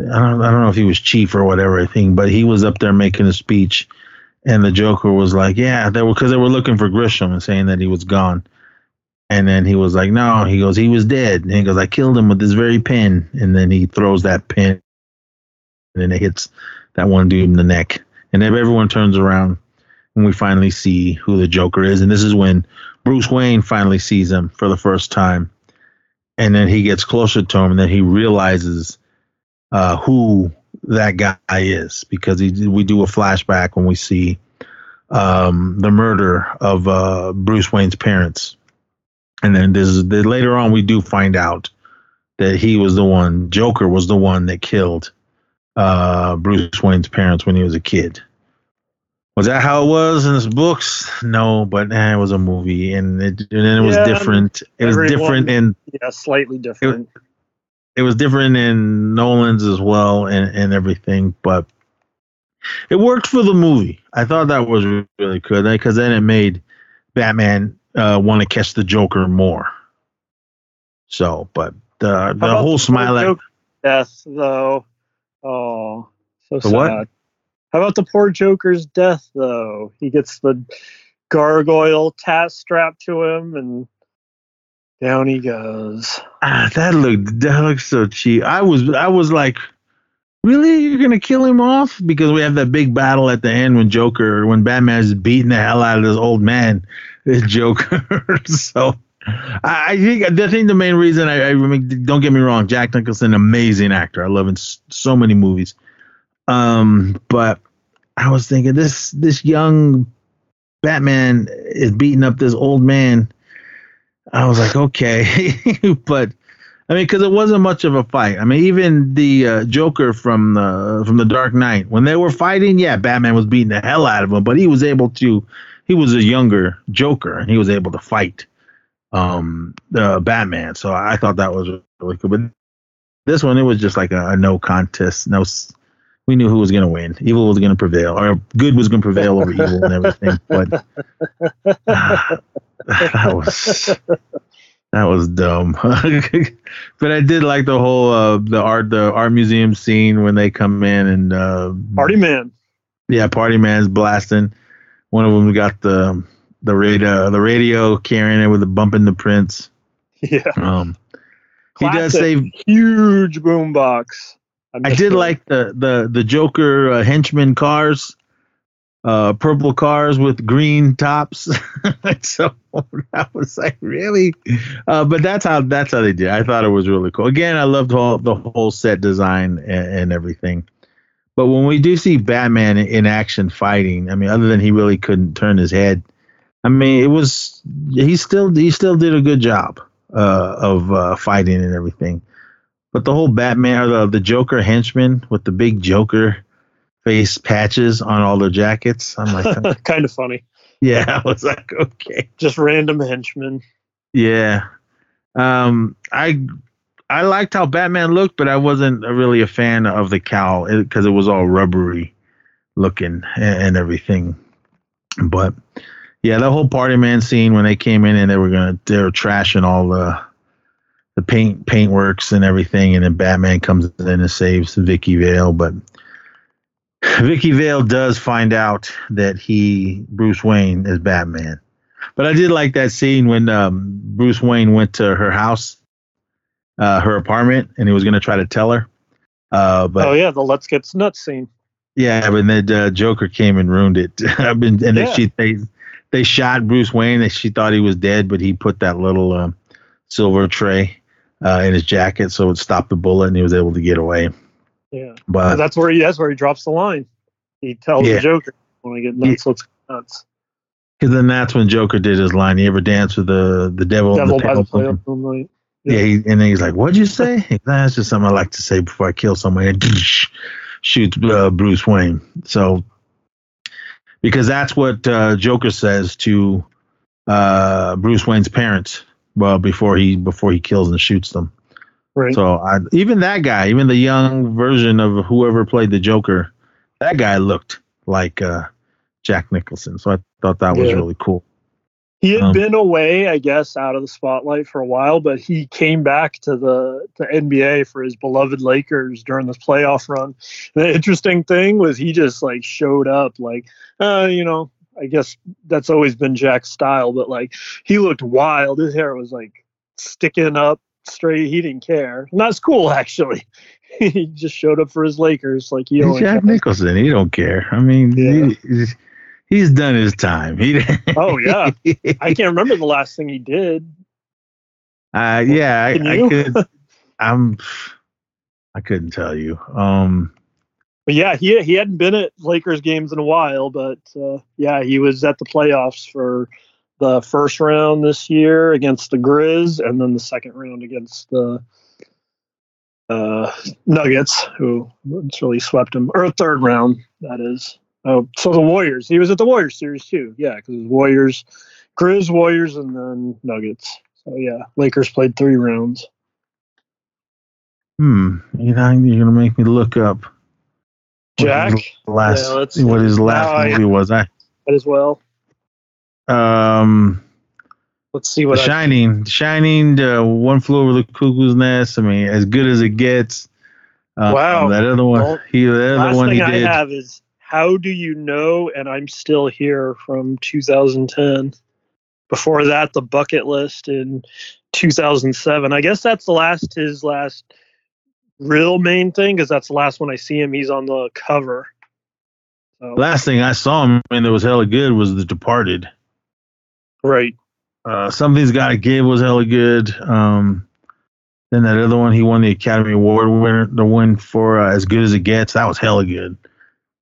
I don't, I don't know if he was chief or whatever I think, but he was up there making a speech, and the Joker was like, "Yeah, they were because they were looking for Grissom and saying that he was gone." And then he was like, no, he goes, he was dead. And he goes, I killed him with this very pen. And then he throws that pen and then it hits that one dude in the neck. And everyone turns around and we finally see who the Joker is. And this is when Bruce Wayne finally sees him for the first time. And then he gets closer to him and then he realizes uh, who that guy is because he, we do a flashback when we see um, the murder of uh, Bruce Wayne's parents. And then this is the, later on we do find out that he was the one, Joker was the one that killed uh, Bruce Wayne's parents when he was a kid. Was that how it was in his books? No, but eh, it was a movie, and it and it was Yeah, different. It was different and Yeah, slightly different. it was different in Nolan's as well and, and everything, but it worked for the movie. I thought that was really good because then it made Batman uh, want to catch the Joker more. So, but the the whole smile at death, though. Oh, so The sad. what? How about the poor Joker's death, though? He gets the gargoyle tat strapped to him, and down he goes. ah, that looked that looked so cheap. I was I was like, really, you're gonna kill him off because we have that big battle at the end when Joker when Batman is beating the hell out of this old man, this Joker. so. I think I think the main reason I, I don't get me wrong, Jack Nicholson, amazing actor. I love him so many movies. Um, but I was thinking this this young Batman is beating up this old man. I was like, okay, but I mean, because it wasn't much of a fight. I mean, even the uh, Joker from the from the Dark Knight, when they were fighting, yeah, Batman was beating the hell out of him, but he was able to. He was a younger Joker, and he was able to fight um the Batman. So I thought that was really cool. But this one, it was just like a, a no contest. No, we knew who was going to win. Evil was going to prevail, or good was going to prevail over evil and everything. But ah, that was that was dumb. but I did like the whole uh the art the art museum scene when they come in and uh Party man. yeah, Party Man's blasting. One of them got the the radio the radio carrying it with the bumping the prince. Yeah. Um, he does Classic. say Huge boombox. I did like the the the Joker uh, henchman cars, uh, purple cars with green tops. so I was like, really? Uh, but that's how that's how they did. I thought it was really cool. Again, I loved all the whole set design and, and everything. But when we do see Batman in, in action fighting, I mean, other than he really couldn't turn his head, I mean, it was he still he still did a good job uh, of uh, fighting and everything. But the whole Batman or the, the Joker henchman with the big Joker face patches on all their jackets, I'm like, kind of funny. yeah, I was like, okay, Just random henchmen. yeah. Um, I I liked how Batman looked, but I wasn't really a fan of the cowl because it, was all rubbery looking and, and everything. But yeah, the whole party man scene when they came in and they were gonna they were trashing all the the paint paint works and everything, and then Batman comes in and saves Vicki Vale, but Vicki Vale does find out that he Bruce Wayne is Batman. But I did like that scene when um, Bruce Wayne went to her house, uh, her apartment, and he was gonna try to tell her. Uh, but oh yeah, the let's get nuts scene. yeah, but then uh, Joker came and ruined it. I've been, and Yeah. then she they they shot Bruce Wayne. And she thought he was dead, but he put that little um, silver tray uh, in his jacket, so it stopped the bullet, and he was able to get away. Yeah, But that's where he that's where he drops the line. He tells Yeah. the Joker, "When I get nuts, let's get nuts." Because then that's when Joker did his line. He ever danced with the the devil? Devil the by the? Yeah, he, and then he's like, "What'd you say?" That's just something I like to say before I kill someone. And shoots uh, Bruce Wayne. So because that's what uh, Joker says to uh, Bruce Wayne's parents. Well, before he before he kills and shoots them. Right. So I, even that guy, even the young version of whoever played the Joker, that guy looked like uh, Jack Nicholson. So I thought that was Yeah. really cool. He had Um, been away, I guess, out of the spotlight for a while, but he came back to the to NBA for his beloved Lakers during this playoff run. The interesting thing was he just like showed up, like, uh, you know, I guess that's always been Jack's style, but like he looked wild. His hair was like sticking up straight. He didn't care. And that's cool, actually. he just showed up for his Lakers, like he. Jack. Nicholson. He don't care. I mean, Yeah. he, he's, done his time. He. Oh, yeah. I can't remember the last thing he did. Uh, yeah, I, Can I you? could. I'm. I couldn't tell you. Um, But yeah, he he hadn't been at Lakers games in a while, but uh, yeah, he was at the playoffs for the first round this year against the Grizz, and then the second round against the uh, Nuggets, who really swept him, or third round that is. Oh, so the Warriors. He was at the Warriors series too. Yeah, because Warriors, Grizz, Warriors, and then Nuggets. So yeah, Lakers played three rounds. hmm. You you're gonna make me look up. What Jack, his last Yeah, let's what his last Now I- movie was. I as well. um. Let's see The what I Shining, Shining, uh, One Flew Over the Cuckoo's Nest. I mean, as good as it gets. Uh, Wow. That other one, Well, he, the other Last one thing he I did. have is How Do You Know and I'm Still Here from 2010. Before that, The Bucket List in 2007. I guess that's the last, his last real main thing, because that's the last one I see him. He's on the cover. So, Last thing I saw him and it was hella good was The Departed. right. Uh, Something's Got to Give was hella good. Um, then that other one, he won the Academy Award winner, the win for uh, As Good as It Gets. That was hella good.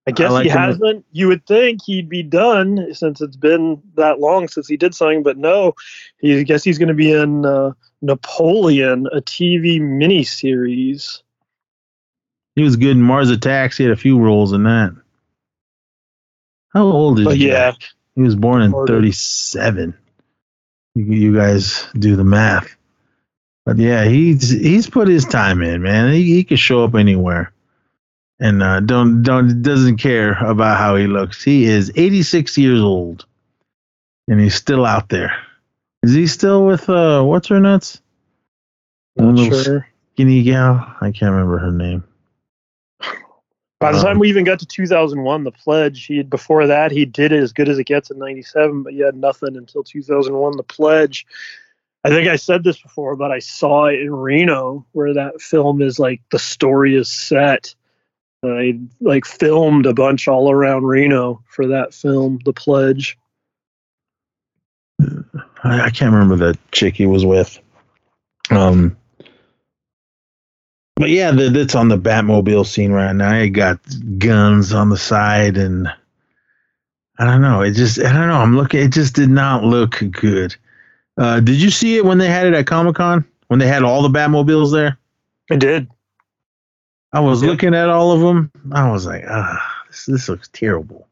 I guess like he hasn't. You would think he'd be done since it's been that long since he did something, but no. He I guess he's going to be in uh, Napoleon, a TV miniseries. He was good in Mars Attacks. He had a few roles in that. How old is But Jack? yeah, He was born in Order. 37. You, you guys do the math. But yeah, he's he's put his time in, man. He, he can show up anywhere. And uh, don't don't doesn't care about how he looks. He is 86 years old. And he's still out there. Is he still with uh what's her nuts? Not sure. skinny gal. I can't remember her name. By the Um, time we even got to 2001, the pledge, he had, before that he did it as good as it gets in '97, but he had nothing until 2001. The pledge. I think I said this before, but I saw it in Reno, where that film is like the story is set. I like filmed a bunch all around Reno for that film, The Pledge. I, I can't remember the chick he was with. Um, but yeah, that's on the Batmobile scene right now. I got guns on the side, and I don't know. It just, I don't know. I'm looking. It just did not look good. Uh, did you see it when they had it at Comic Con? When they had all the Batmobiles there? I did. I was Yep. looking at all of them. I was like, ah, this, this looks terrible.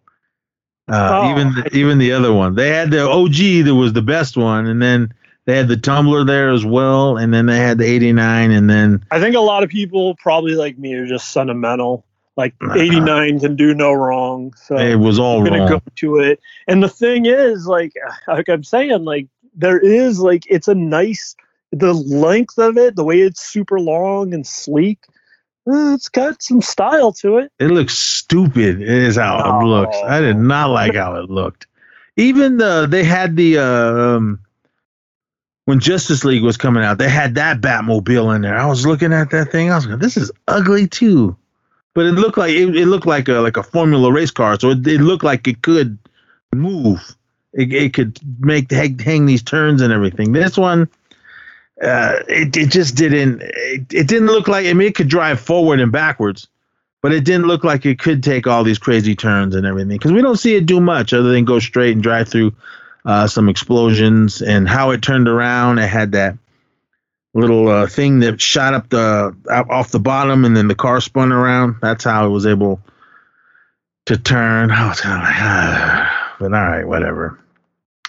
Uh, Oh, even the, even the other one, they had the OG that was the best one, and then they had the Tumbler there as well, and then they had the '89, and then I think a lot of people, probably like me, are just sentimental. Like Uh-huh. 89 can do no wrong. So it was all I'm gonna wrong. go to it. And the thing is, like, like I'm saying, like there is like it's a nice the length of it, the way it's super long and sleek. eh, It's got some style to it. It looks stupid. Is how it looks. I did not like how it looked. Even the they had the uh, um, when Justice League was coming out, they had that Batmobile in there. I was looking at that thing. I was like, this is ugly too. But it looked like it, it looked like a like a Formula race car, so it, it looked like it could move. It, it could make hang, hang these turns and everything. This one, uh, it it just didn't. It, it didn't look like. I mean, it could drive forward and backwards, but it didn't look like it could take all these crazy turns and everything because we don't see it do much other than go straight and drive through uh, some explosions and how it turned around. It had that little uh, thing that shot up the off the bottom and then the car spun around. That's how it was able to turn. I was kind of like, ah, but all right, whatever.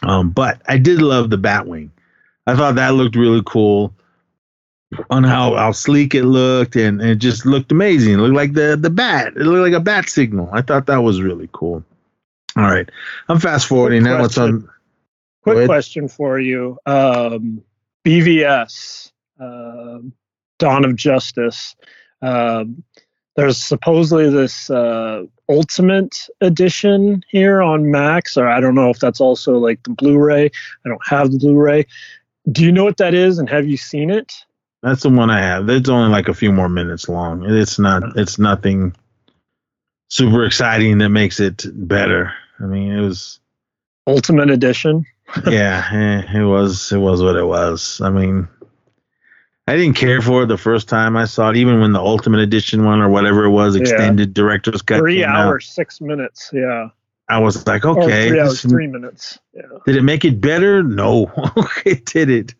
Um, but I did love the Batwing. I thought that looked really cool on how, how sleek it looked and, and it just looked amazing. It looked like the, the bat. It looked like a bat signal. I thought that was really cool. All right. I'm fast forwarding now. It's on Quick question for you. Um, BVS, um Dawn of Justice. Um, there's supposedly this uh, Ultimate Edition here on Max, or I don't know if that's also like the Blu-ray. I don't have the Blu-ray. Do you know what that is, and have you seen it? That's the one I have. It's only like a few more minutes long. It's not. It's nothing super exciting that makes it better. I mean, it was. Ultimate Edition. Yeah, eh, it was. It was what it was. I mean, I didn't care for it the first time I saw it, even when the Ultimate Edition one or whatever it was, Yeah. extended director's cut. Three out. hours, six minutes. Yeah. I was like, Or okay, three this- hours, three minutes. Yeah. did it make it better? No, it did it.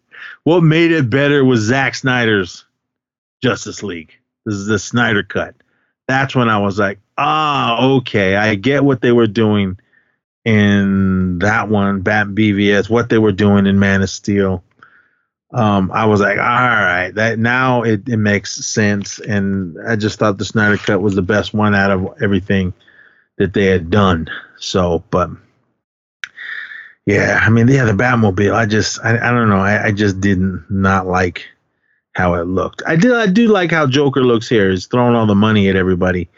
What made it better was Zack Snyder's Justice League. This is the Snyder cut. That's when I was like, ah, okay, I get what they were doing in that one, Bat BVS, what they were doing in Man of Steel. Um, I was like, all right, that now it, it makes sense. And I just thought the Snyder cut was the best one out of everything that they had done. So, but yeah, I mean, yeah, the Batmobile. I just, I, I don't know. I, I just didn't not like how it looked. I did, I do like how Joker looks here. He's throwing all the money at everybody,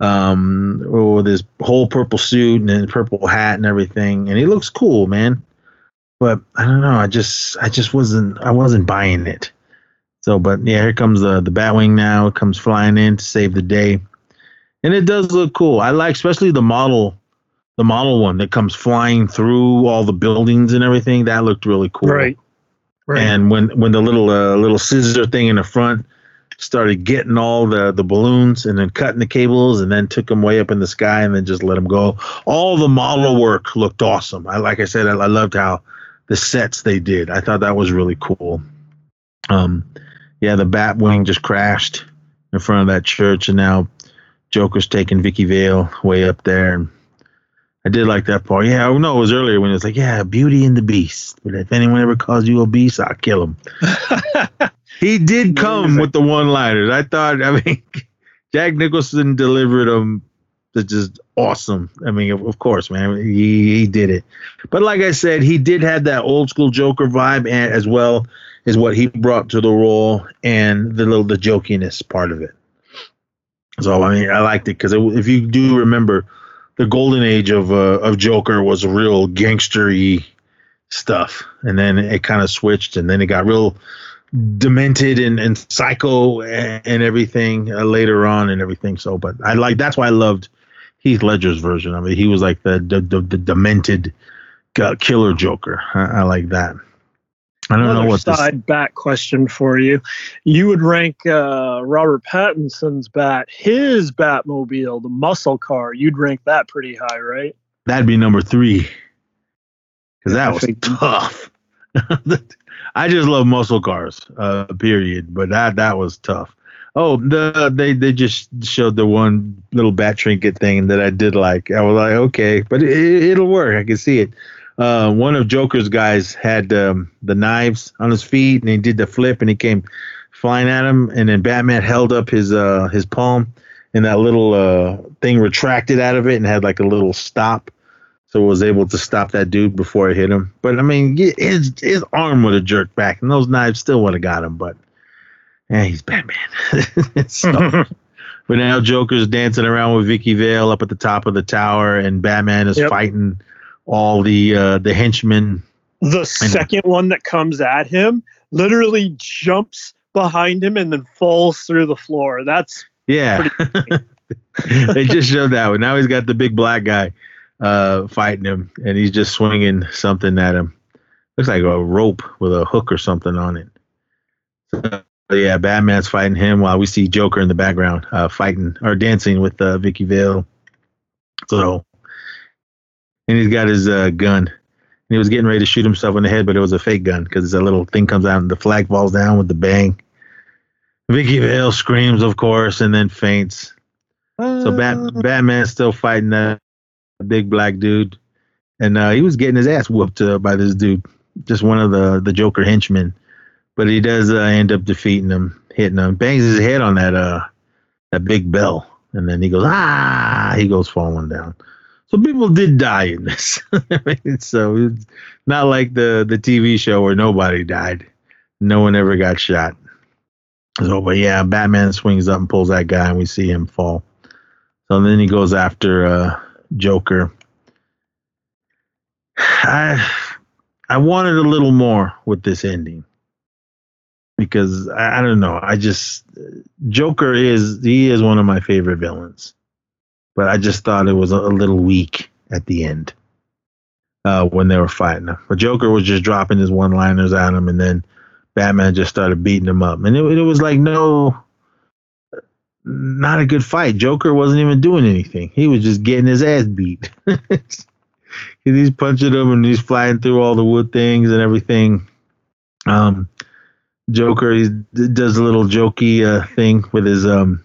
um, with his whole purple suit and his purple hat and everything, and he looks cool, man. But I don't know. I just, I just wasn't, I wasn't buying it. So, but yeah, here comes the the Batwing now. It comes flying in to save the day, and it does look cool. I like, especially the model the model one that comes flying through all the buildings and everything. That looked really cool. Right. Right. And when when the little uh, little scissor thing in the front started getting all the the balloons and then cutting the cables and then took them way up in the sky and then just let them go. All the model work looked awesome. I like I said, I, I loved how the sets they did. I thought that was really cool. Um, yeah, the Batwing just crashed in front of that church, and now Joker's taking Vicki Vale way up there. And I did like that part. Yeah, I know it was earlier when it was like, yeah, Beauty and the Beast. But if anyone ever calls you a beast, I'll kill him. he did come with the one liners. I thought, I mean, Jack Nicholson delivered them that's just awesome. I mean, of, of course, man, he, he did it. But like I said, he did have that old school Joker vibe, and as well as what he brought to the role and the little the jokiness part of it. So I mean, I liked it because if you do remember, the golden age of uh, of Joker was real gangstery stuff, and then it kind of switched, and then it got real demented and, and psycho and, and everything uh, later on and everything. So, but I like that's why I loved Heath Ledger's version of it. He was like the the, the, the demented uh, killer Joker. I, I like that. I don't Another know what this. side bat question for you. You would rank uh, Robert Pattinson's bat, his Batmobile, the muscle car. You'd rank that pretty high, right? That'd be number three. Because that was tough. I just love muscle cars, uh, period. But that that was tough. Oh, the they they just showed the one little bat trinket thing that I did like. I was like, okay, but it, it'll work. I can see it. Uh, one of Joker's guys had um, the knives on his feet, and he did the flip, and he came flying at him, and then Batman held up his uh his palm, and that little uh thing retracted out of it and had like a little stop, so was able to stop that dude before it hit him. But I mean, his his arm would have jerked back, and those knives still would have got him. But yeah, he's Batman. so, but now Joker's dancing around with Vicki Vale up at the top of the tower, and Batman is Yep. fighting all the uh, the henchmen. The second one that comes at him literally jumps behind him and then falls through the floor. That's Yeah, they just showed that one. Now he's got the big black guy uh, fighting him, and he's just swinging something at him. Looks like a rope with a hook or something on it. So, yeah, Batman's fighting him while we see Joker in the background uh, fighting or dancing with uh, Vicki Vale. So, and he's got his uh, gun. And he was getting ready to shoot himself in the head, but it was a fake gun because a little thing comes out and the flag falls down with the bang. Vicki Vale screams, of course, and then faints. So Bat- Batman's still fighting that big black dude, and uh, he was getting his ass whooped uh, by this dude, just one of the the Joker henchmen. But he does uh, end up defeating him, hitting him, bangs his head on that uh that big bell, and then he goes ah, he goes falling down. So people did die in this. So it's not like the the TV show where nobody died, no one ever got shot. So, but yeah, Batman swings up and pulls that guy, and we see him fall. So then he goes after uh, Joker. I I wanted a little more with this ending because I, I don't know. I just Joker is he is one of my favorite villains, but I just thought it was a, a little weak at the end uh, when they were fighting. But Joker was just dropping his one liners at him, and then Batman just started beating him up, and it, it was like no, not a good fight. Joker wasn't even doing anything; he was just getting his ass beat. he's punching him, and he's flying through all the wood things and everything. Um, Joker he does a little jokey uh, thing with his um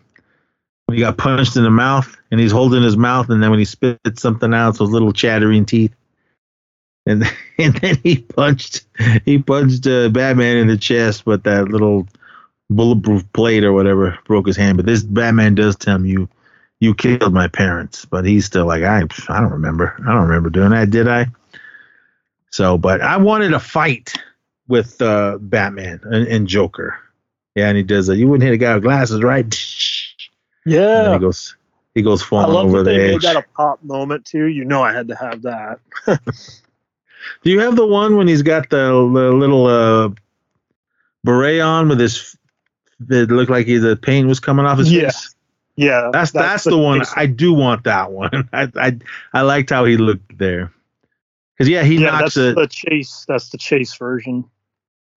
he got punched in the mouth and he's holding his mouth and then when he spits something out, those little chattering teeth. And and then he punched he punched uh, Batman in the chest with that little bulletproof plate or whatever broke his hand. But this Batman does tell him you you killed my parents, but he's still like I I don't remember I don't remember doing that, did I? So, but I wanted a fight with uh, Batman and, and, Joker. Yeah, and he does that. You wouldn't hit a guy with glasses, right? Yeah. he goes, he goes falling I love over that the they edge. made that a pop moment too. You know, I had to have that. Do you have the one when he's got the, the little uh, beret on with his? It looked like the paint was coming off his Yeah. face. Yeah, That's that's, the, one. I do want that one. I I I liked how he looked there. Because yeah, he yeah, knocks that's a, the chase. That's the chase version.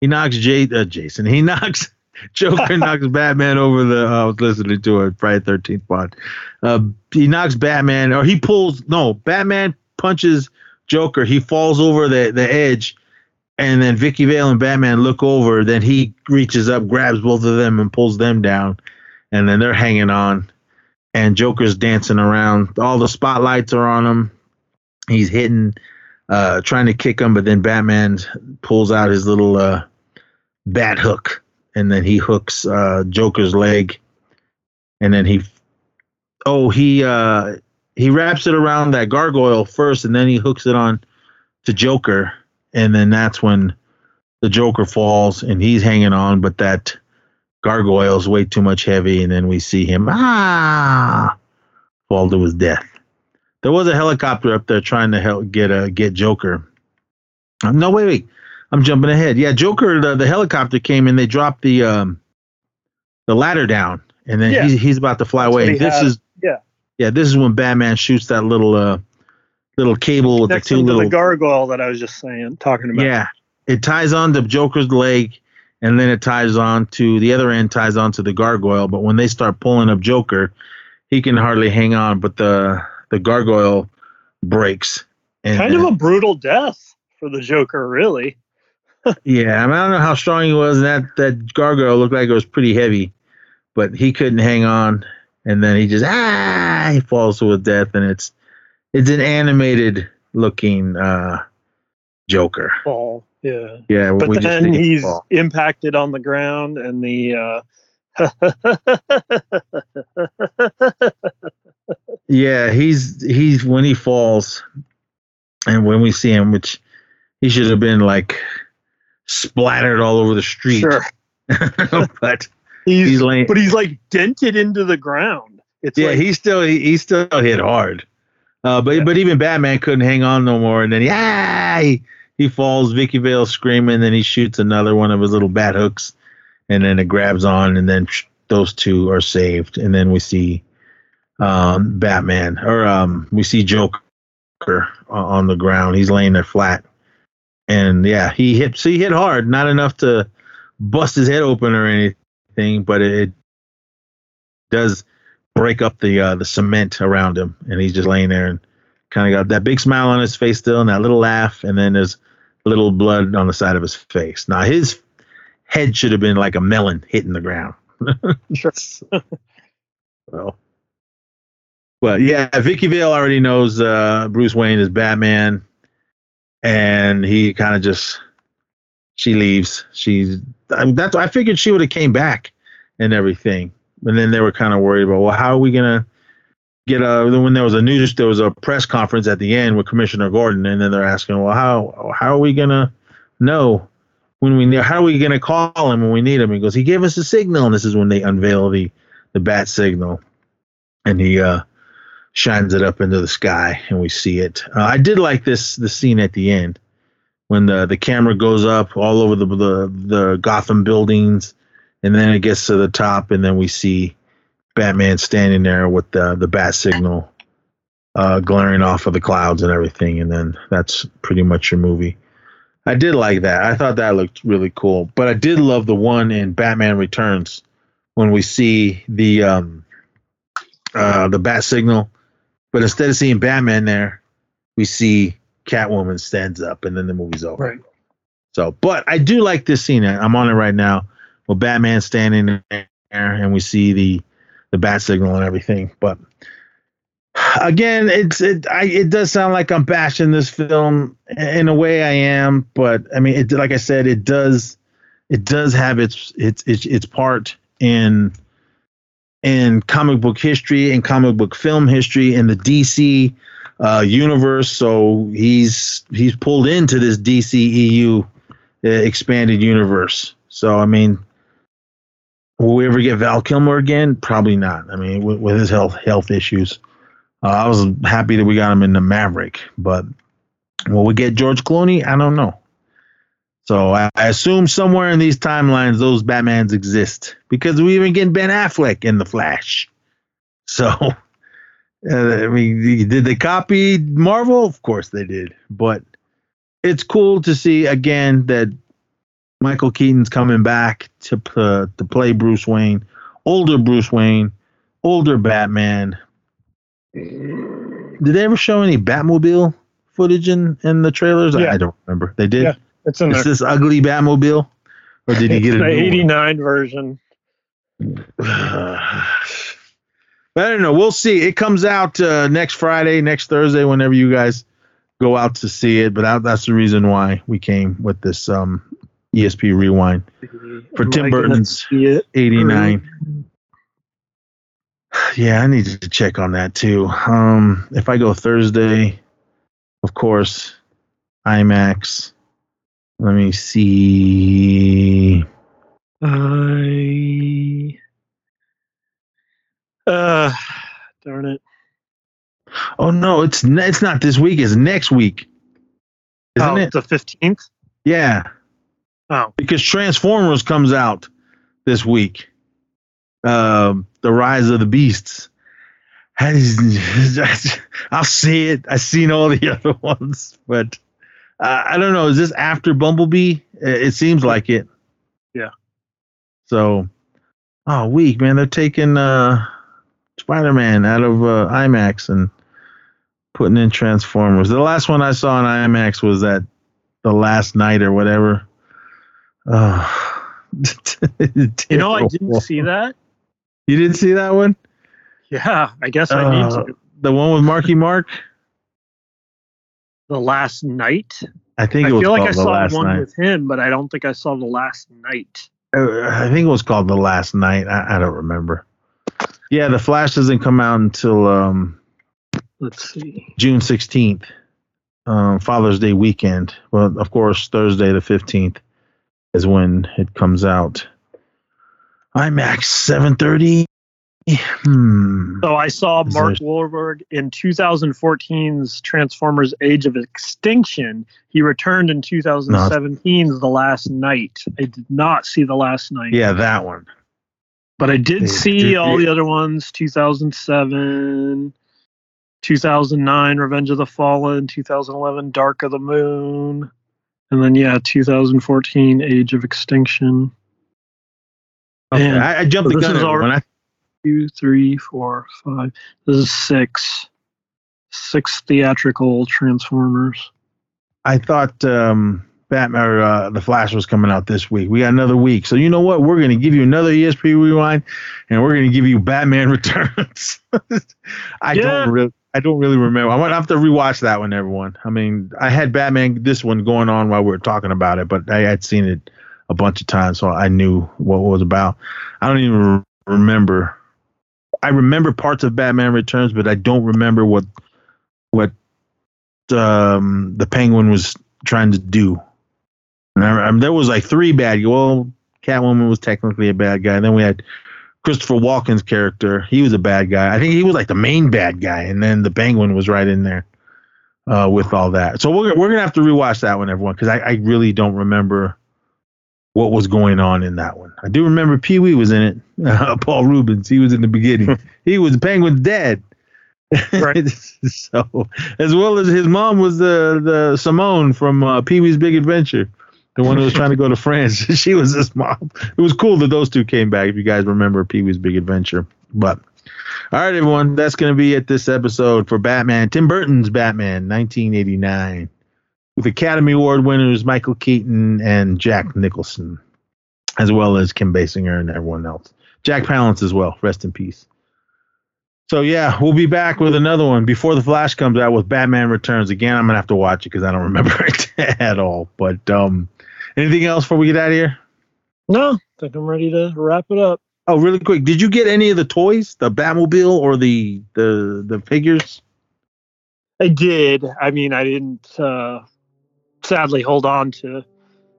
he knocks Jay, uh, Jason. He knocks Joker knocks Batman over the. Uh, I was listening to a Friday Thirteenth pod. Uh, he knocks Batman, or he pulls. No, Batman punches Joker. He falls over the the edge, and then Vicki Vale and Batman look over. Then he reaches up, grabs both of them, and pulls them down, and then they're hanging on. And Joker's dancing around. All the spotlights are on him. He's hitting uh, trying to kick him, but then Batman pulls out his little uh, bat hook, and then he hooks uh, Joker's leg, and then he, oh he uh, he wraps it around that gargoyle first, and then he hooks it on to Joker, and then that's when the Joker falls, and he's hanging on, but that gargoyle's way too much heavy, and then we see him ah fall to his death there was a helicopter up there trying to help get uh, get Joker. Uh, no, wait, wait, I'm jumping ahead. Yeah, Joker. The, the helicopter came and they dropped the um the ladder down, and then Yeah. he's he's about to fly away. This is Yeah. yeah. This is when Batman shoots that little uh little cable with Next the two to little the gargoyle that I was just saying, talking about. yeah. It ties on to Joker's leg, and then it ties on to the other end ties on to the gargoyle. But when they start pulling up Joker, he can hardly hang on. But the the gargoyle breaks. And, kind of uh, a brutal death for the Joker, really. Yeah, I, mean, I don't know how strong he was. That that gargoyle looked like it was pretty heavy, but he couldn't hang on, and then he just ah he falls to his death, and it's it's an animated looking uh Joker. Fall. Yeah. Yeah, But we then he's fall. impacted on the ground, and the uh, yeah he's he's when he falls, and when we see him, which he should have been like splattered all over the street, sure but he's, he's laying. but he's like dented into the ground. It's yeah, like, he still he, he still hit hard. Uh, but Yeah. but even Batman couldn't hang on no more, and then he ah, he, he falls. Vicki Vale screaming, and then he shoots another one of his little bat hooks, and then it grabs on, and then psh, those two are saved, and then we see um, Batman or um, we see Joker on- on the ground. He's laying there flat, and yeah, he hit. So he hit hard, not enough to bust his head open or anything, but it, it does break up the uh, the cement around him, and he's just laying there and kind of got that big smile on his face still, and that little laugh, and then there's a little blood on the side of his face. Now his head should have been like a melon hitting the ground. Sure. well, well, yeah. Vicki Vale already knows uh, Bruce Wayne is Batman, and he kind of just she leaves. She's I mean, that's I figured she would have came back and everything, and then they were kind of worried about well, how are we gonna get a when there was a news there was a press conference at the end with Commissioner Gordon, and then they're asking well how how are we gonna know when we how are we gonna call him when we need him? He goes, he gave us a signal, and this is when they unveil the the bat signal, and he uh shines it up into the sky, and we see it. Uh, I did like this the scene at the end when the the camera goes up all over the the, the Gotham buildings, and then it gets to the top, and then we see Batman standing there with the the bat signal uh, glaring off of the clouds and everything, and then that's pretty much your movie. I did like that. I thought that looked really cool, but I did love the one in Batman Returns when we see the um, uh, the bat signal, but instead of seeing Batman there, we see Catwoman stands up, and then the movie's over. Right. So, but I do like this scene. I'm on it right now. Batman standing there, and we see the the bat signal and everything. But again, it's it. I, it does sound like I'm bashing this film in a way. I am, but I mean, it like I said, it does it does have its its its, its part in in comic book history and comic book film history in the DC uh, universe. So he's he's pulled into this DCEU uh, expanded universe. So I mean, will we ever get Val Kilmer again? Probably not. I mean, with, with his health health issues, uh, I was happy that we got him in the Maverick, but will we get George Clooney? I don't know. So I, I assume somewhere in these timelines those Batmans exist because we even get Ben Affleck in the Flash. So uh, I mean, did they copy Marvel? Of course they did, but it's cool to see again that Michael Keaton's coming back to uh, to play Bruce Wayne, older Bruce Wayne, older Batman. Did they ever show any Batmobile footage in in the trailers? Yeah. I don't remember. They did. Yeah, it's in Is there. this ugly Batmobile, or did he get the '89 version. But I don't know. We'll see. It comes out uh, next Friday, next Thursday, whenever you guys go out to see it. But that, that's the reason why we came with this um, ESP rewind for Tim Burton's 89. Yeah, I need to check on that too. Um, if I go Thursday, of course, IMAX. Let me see. I. Uh, darn it. Oh no, it's it's not this week. It's next week, isn't oh, it? the 15th? Yeah. Oh, because Transformers comes out this week. Um, the Rise of the Beasts. I'll see it. I've seen all the other ones, but uh, I don't know. Is this after Bumblebee? It, it seems like it. Yeah. So, oh, week man, they're taking uh, Spider-Man out of uh, IMAX and putting in Transformers. The last one I saw in IMAX was that the Last Knight or whatever. Oh, you know, I didn't see that. You didn't see that one? Yeah, I guess I need Uh, to. The one with Marky Mark? The Last Knight. I think I was feel like I the saw last one night. with him, but I don't think I saw the Last Knight. Uh, I think it was called the Last Knight. I, I don't remember. Yeah, the Flash doesn't come out until um, Let's see. June sixteenth, um, Father's Day weekend. Well, of course, Thursday the fifteenth is when it comes out. IMAX seven thirty. Hmm. So I saw Is Mark there- Wahlberg in 2014's Transformers: Age of Extinction. He returned in 2017's The Last Knight. I did not see The Last Knight. Yeah, that one. But I did see did all the other ones 2007, 2009, Revenge of the Fallen, 2011, Dark of the Moon, and then, yeah, 2014, Age of Extinction. Okay, Man, I, I jumped so the this gun already- I, Two, three, four, five. This is six. Six theatrical Transformers. I thought um, Batman or uh, the Flash was coming out this week. We got another week, so you know what? We're going to give you another ESP rewind, and we're going to give you Batman Returns. I Yeah. don't really, I don't really remember. I'm gonna have to rewatch that one, everyone. I mean, I had Batman this one going on while we were talking about it, but I had seen it a bunch of times, so I knew what it was about. I don't even remember. I remember parts of Batman Returns, but I don't remember what what um, the Penguin was trying to do. And I, I, there was like three bad. Well, Catwoman was technically a bad guy. And then we had Christopher Walken's character. He was a bad guy. I think he was like the main bad guy, and then the Penguin was right in there uh, with all that. So we're we're gonna have to rewatch that one, everyone, because I, I really don't remember what was going on in that one. I do remember Pee Wee was in it. Uh, Paul Reubens, he was in the beginning. he was the Penguin's dad. Right. so as well as his mom was the the Simone from uh, Pee Wee's Big Adventure, the one who was trying to go to France. she was his mom. It was cool that those two came back. If you guys remember Pee Wee's Big Adventure, but. All right, everyone. That's going to be it this episode for Batman. Tim Burton's Batman, 1989, with Academy Award winners Michael Keaton and Jack Nicholson, as well as Kim Basinger and everyone else. Jack Palance as well. Rest in peace. So yeah, we'll be back with another one before the Flash comes out with Batman Returns. Again, I'm gonna have to watch it because I don't remember it at all. But um, anything else before we get out of here? No, I think I'm ready to wrap it up. Oh, really quick, did you get any of the toys, the Batmobile or the the the figures? I did. I mean, I didn't uh, sadly hold on to,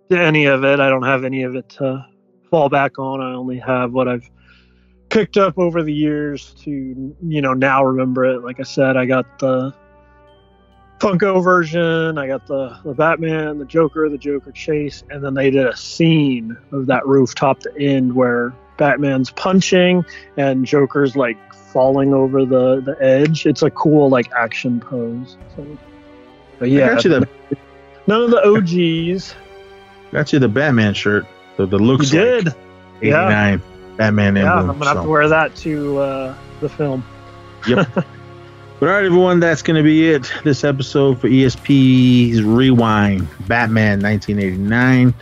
to any of it. I don't have any of it to fall back on. I only have what I've picked up over the years to, you know, now remember it. Like I said, I got the Funko version, I got the, the Batman, the Joker, the Joker Chase, and then they did a scene of that rooftop to end where Batman's punching and Joker's like falling over the, the edge. It's a cool like action pose. So, but yeah, I got you the none of the OGs. got you the Batman shirt. The the looks You like did. 89 Batman Yeah, emblem. I'm gonna have to wear that to uh, the film. Yep. but all right, everyone, that's going to be it. This episode for ESP's Rewind, Batman 1989.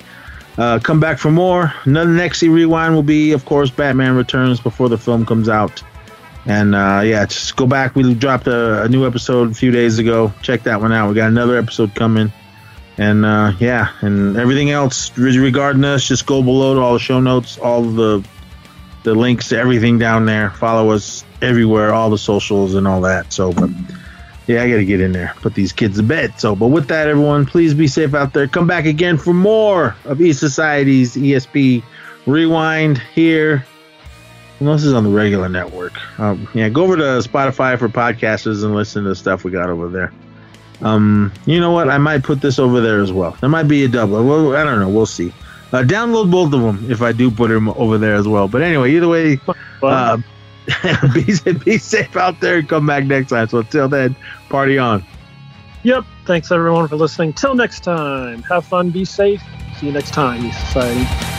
Uh, come back for more. Another next rewind will be, of course, Batman Returns before the film comes out. And uh, yeah, just go back. We dropped a, a new episode a few days ago. Check that one out. We got another episode coming. And uh, yeah, and everything else regarding us, just go below to all the show notes, all the the links to everything down there. Follow us everywhere, all the socials and all that. So, but yeah, I got to get in there, put these kids to bed. So, but with that, everyone, please be safe out there. Come back again for more of E Society's ESP Rewind here. This is on the regular network. Um, yeah, go over to Spotify for podcasters and listen to the stuff we got over there. Um, you know what? I might put this over there as well. There might be a double. Well, I don't know. We'll see. Uh, download both of them if I do put them over there as well. But anyway, either way, uh, be, be safe out there and come back next time. So until then, party on. Yep. Thanks everyone for listening. Till next time. Have fun. Be safe. See you next time, Society.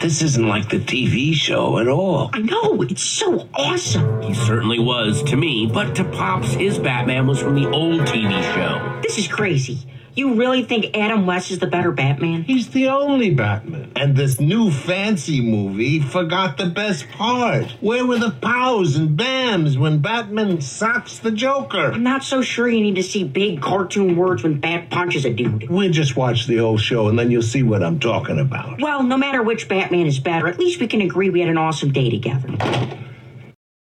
This isn't like the TV show at all. I know, it's so awesome. He certainly was to me, but to Pops, his Batman was from the old TV show. This is crazy. You really think Adam West is the better Batman? He's the only Batman. And this new fancy movie forgot the best part. Where were the pows and bams when Batman socks the Joker? I'm not so sure you need to see big cartoon words when Bat punches a dude. We'll just watch the whole show and then you'll see what I'm talking about. Well, no matter which Batman is better, at least we can agree we had an awesome day together.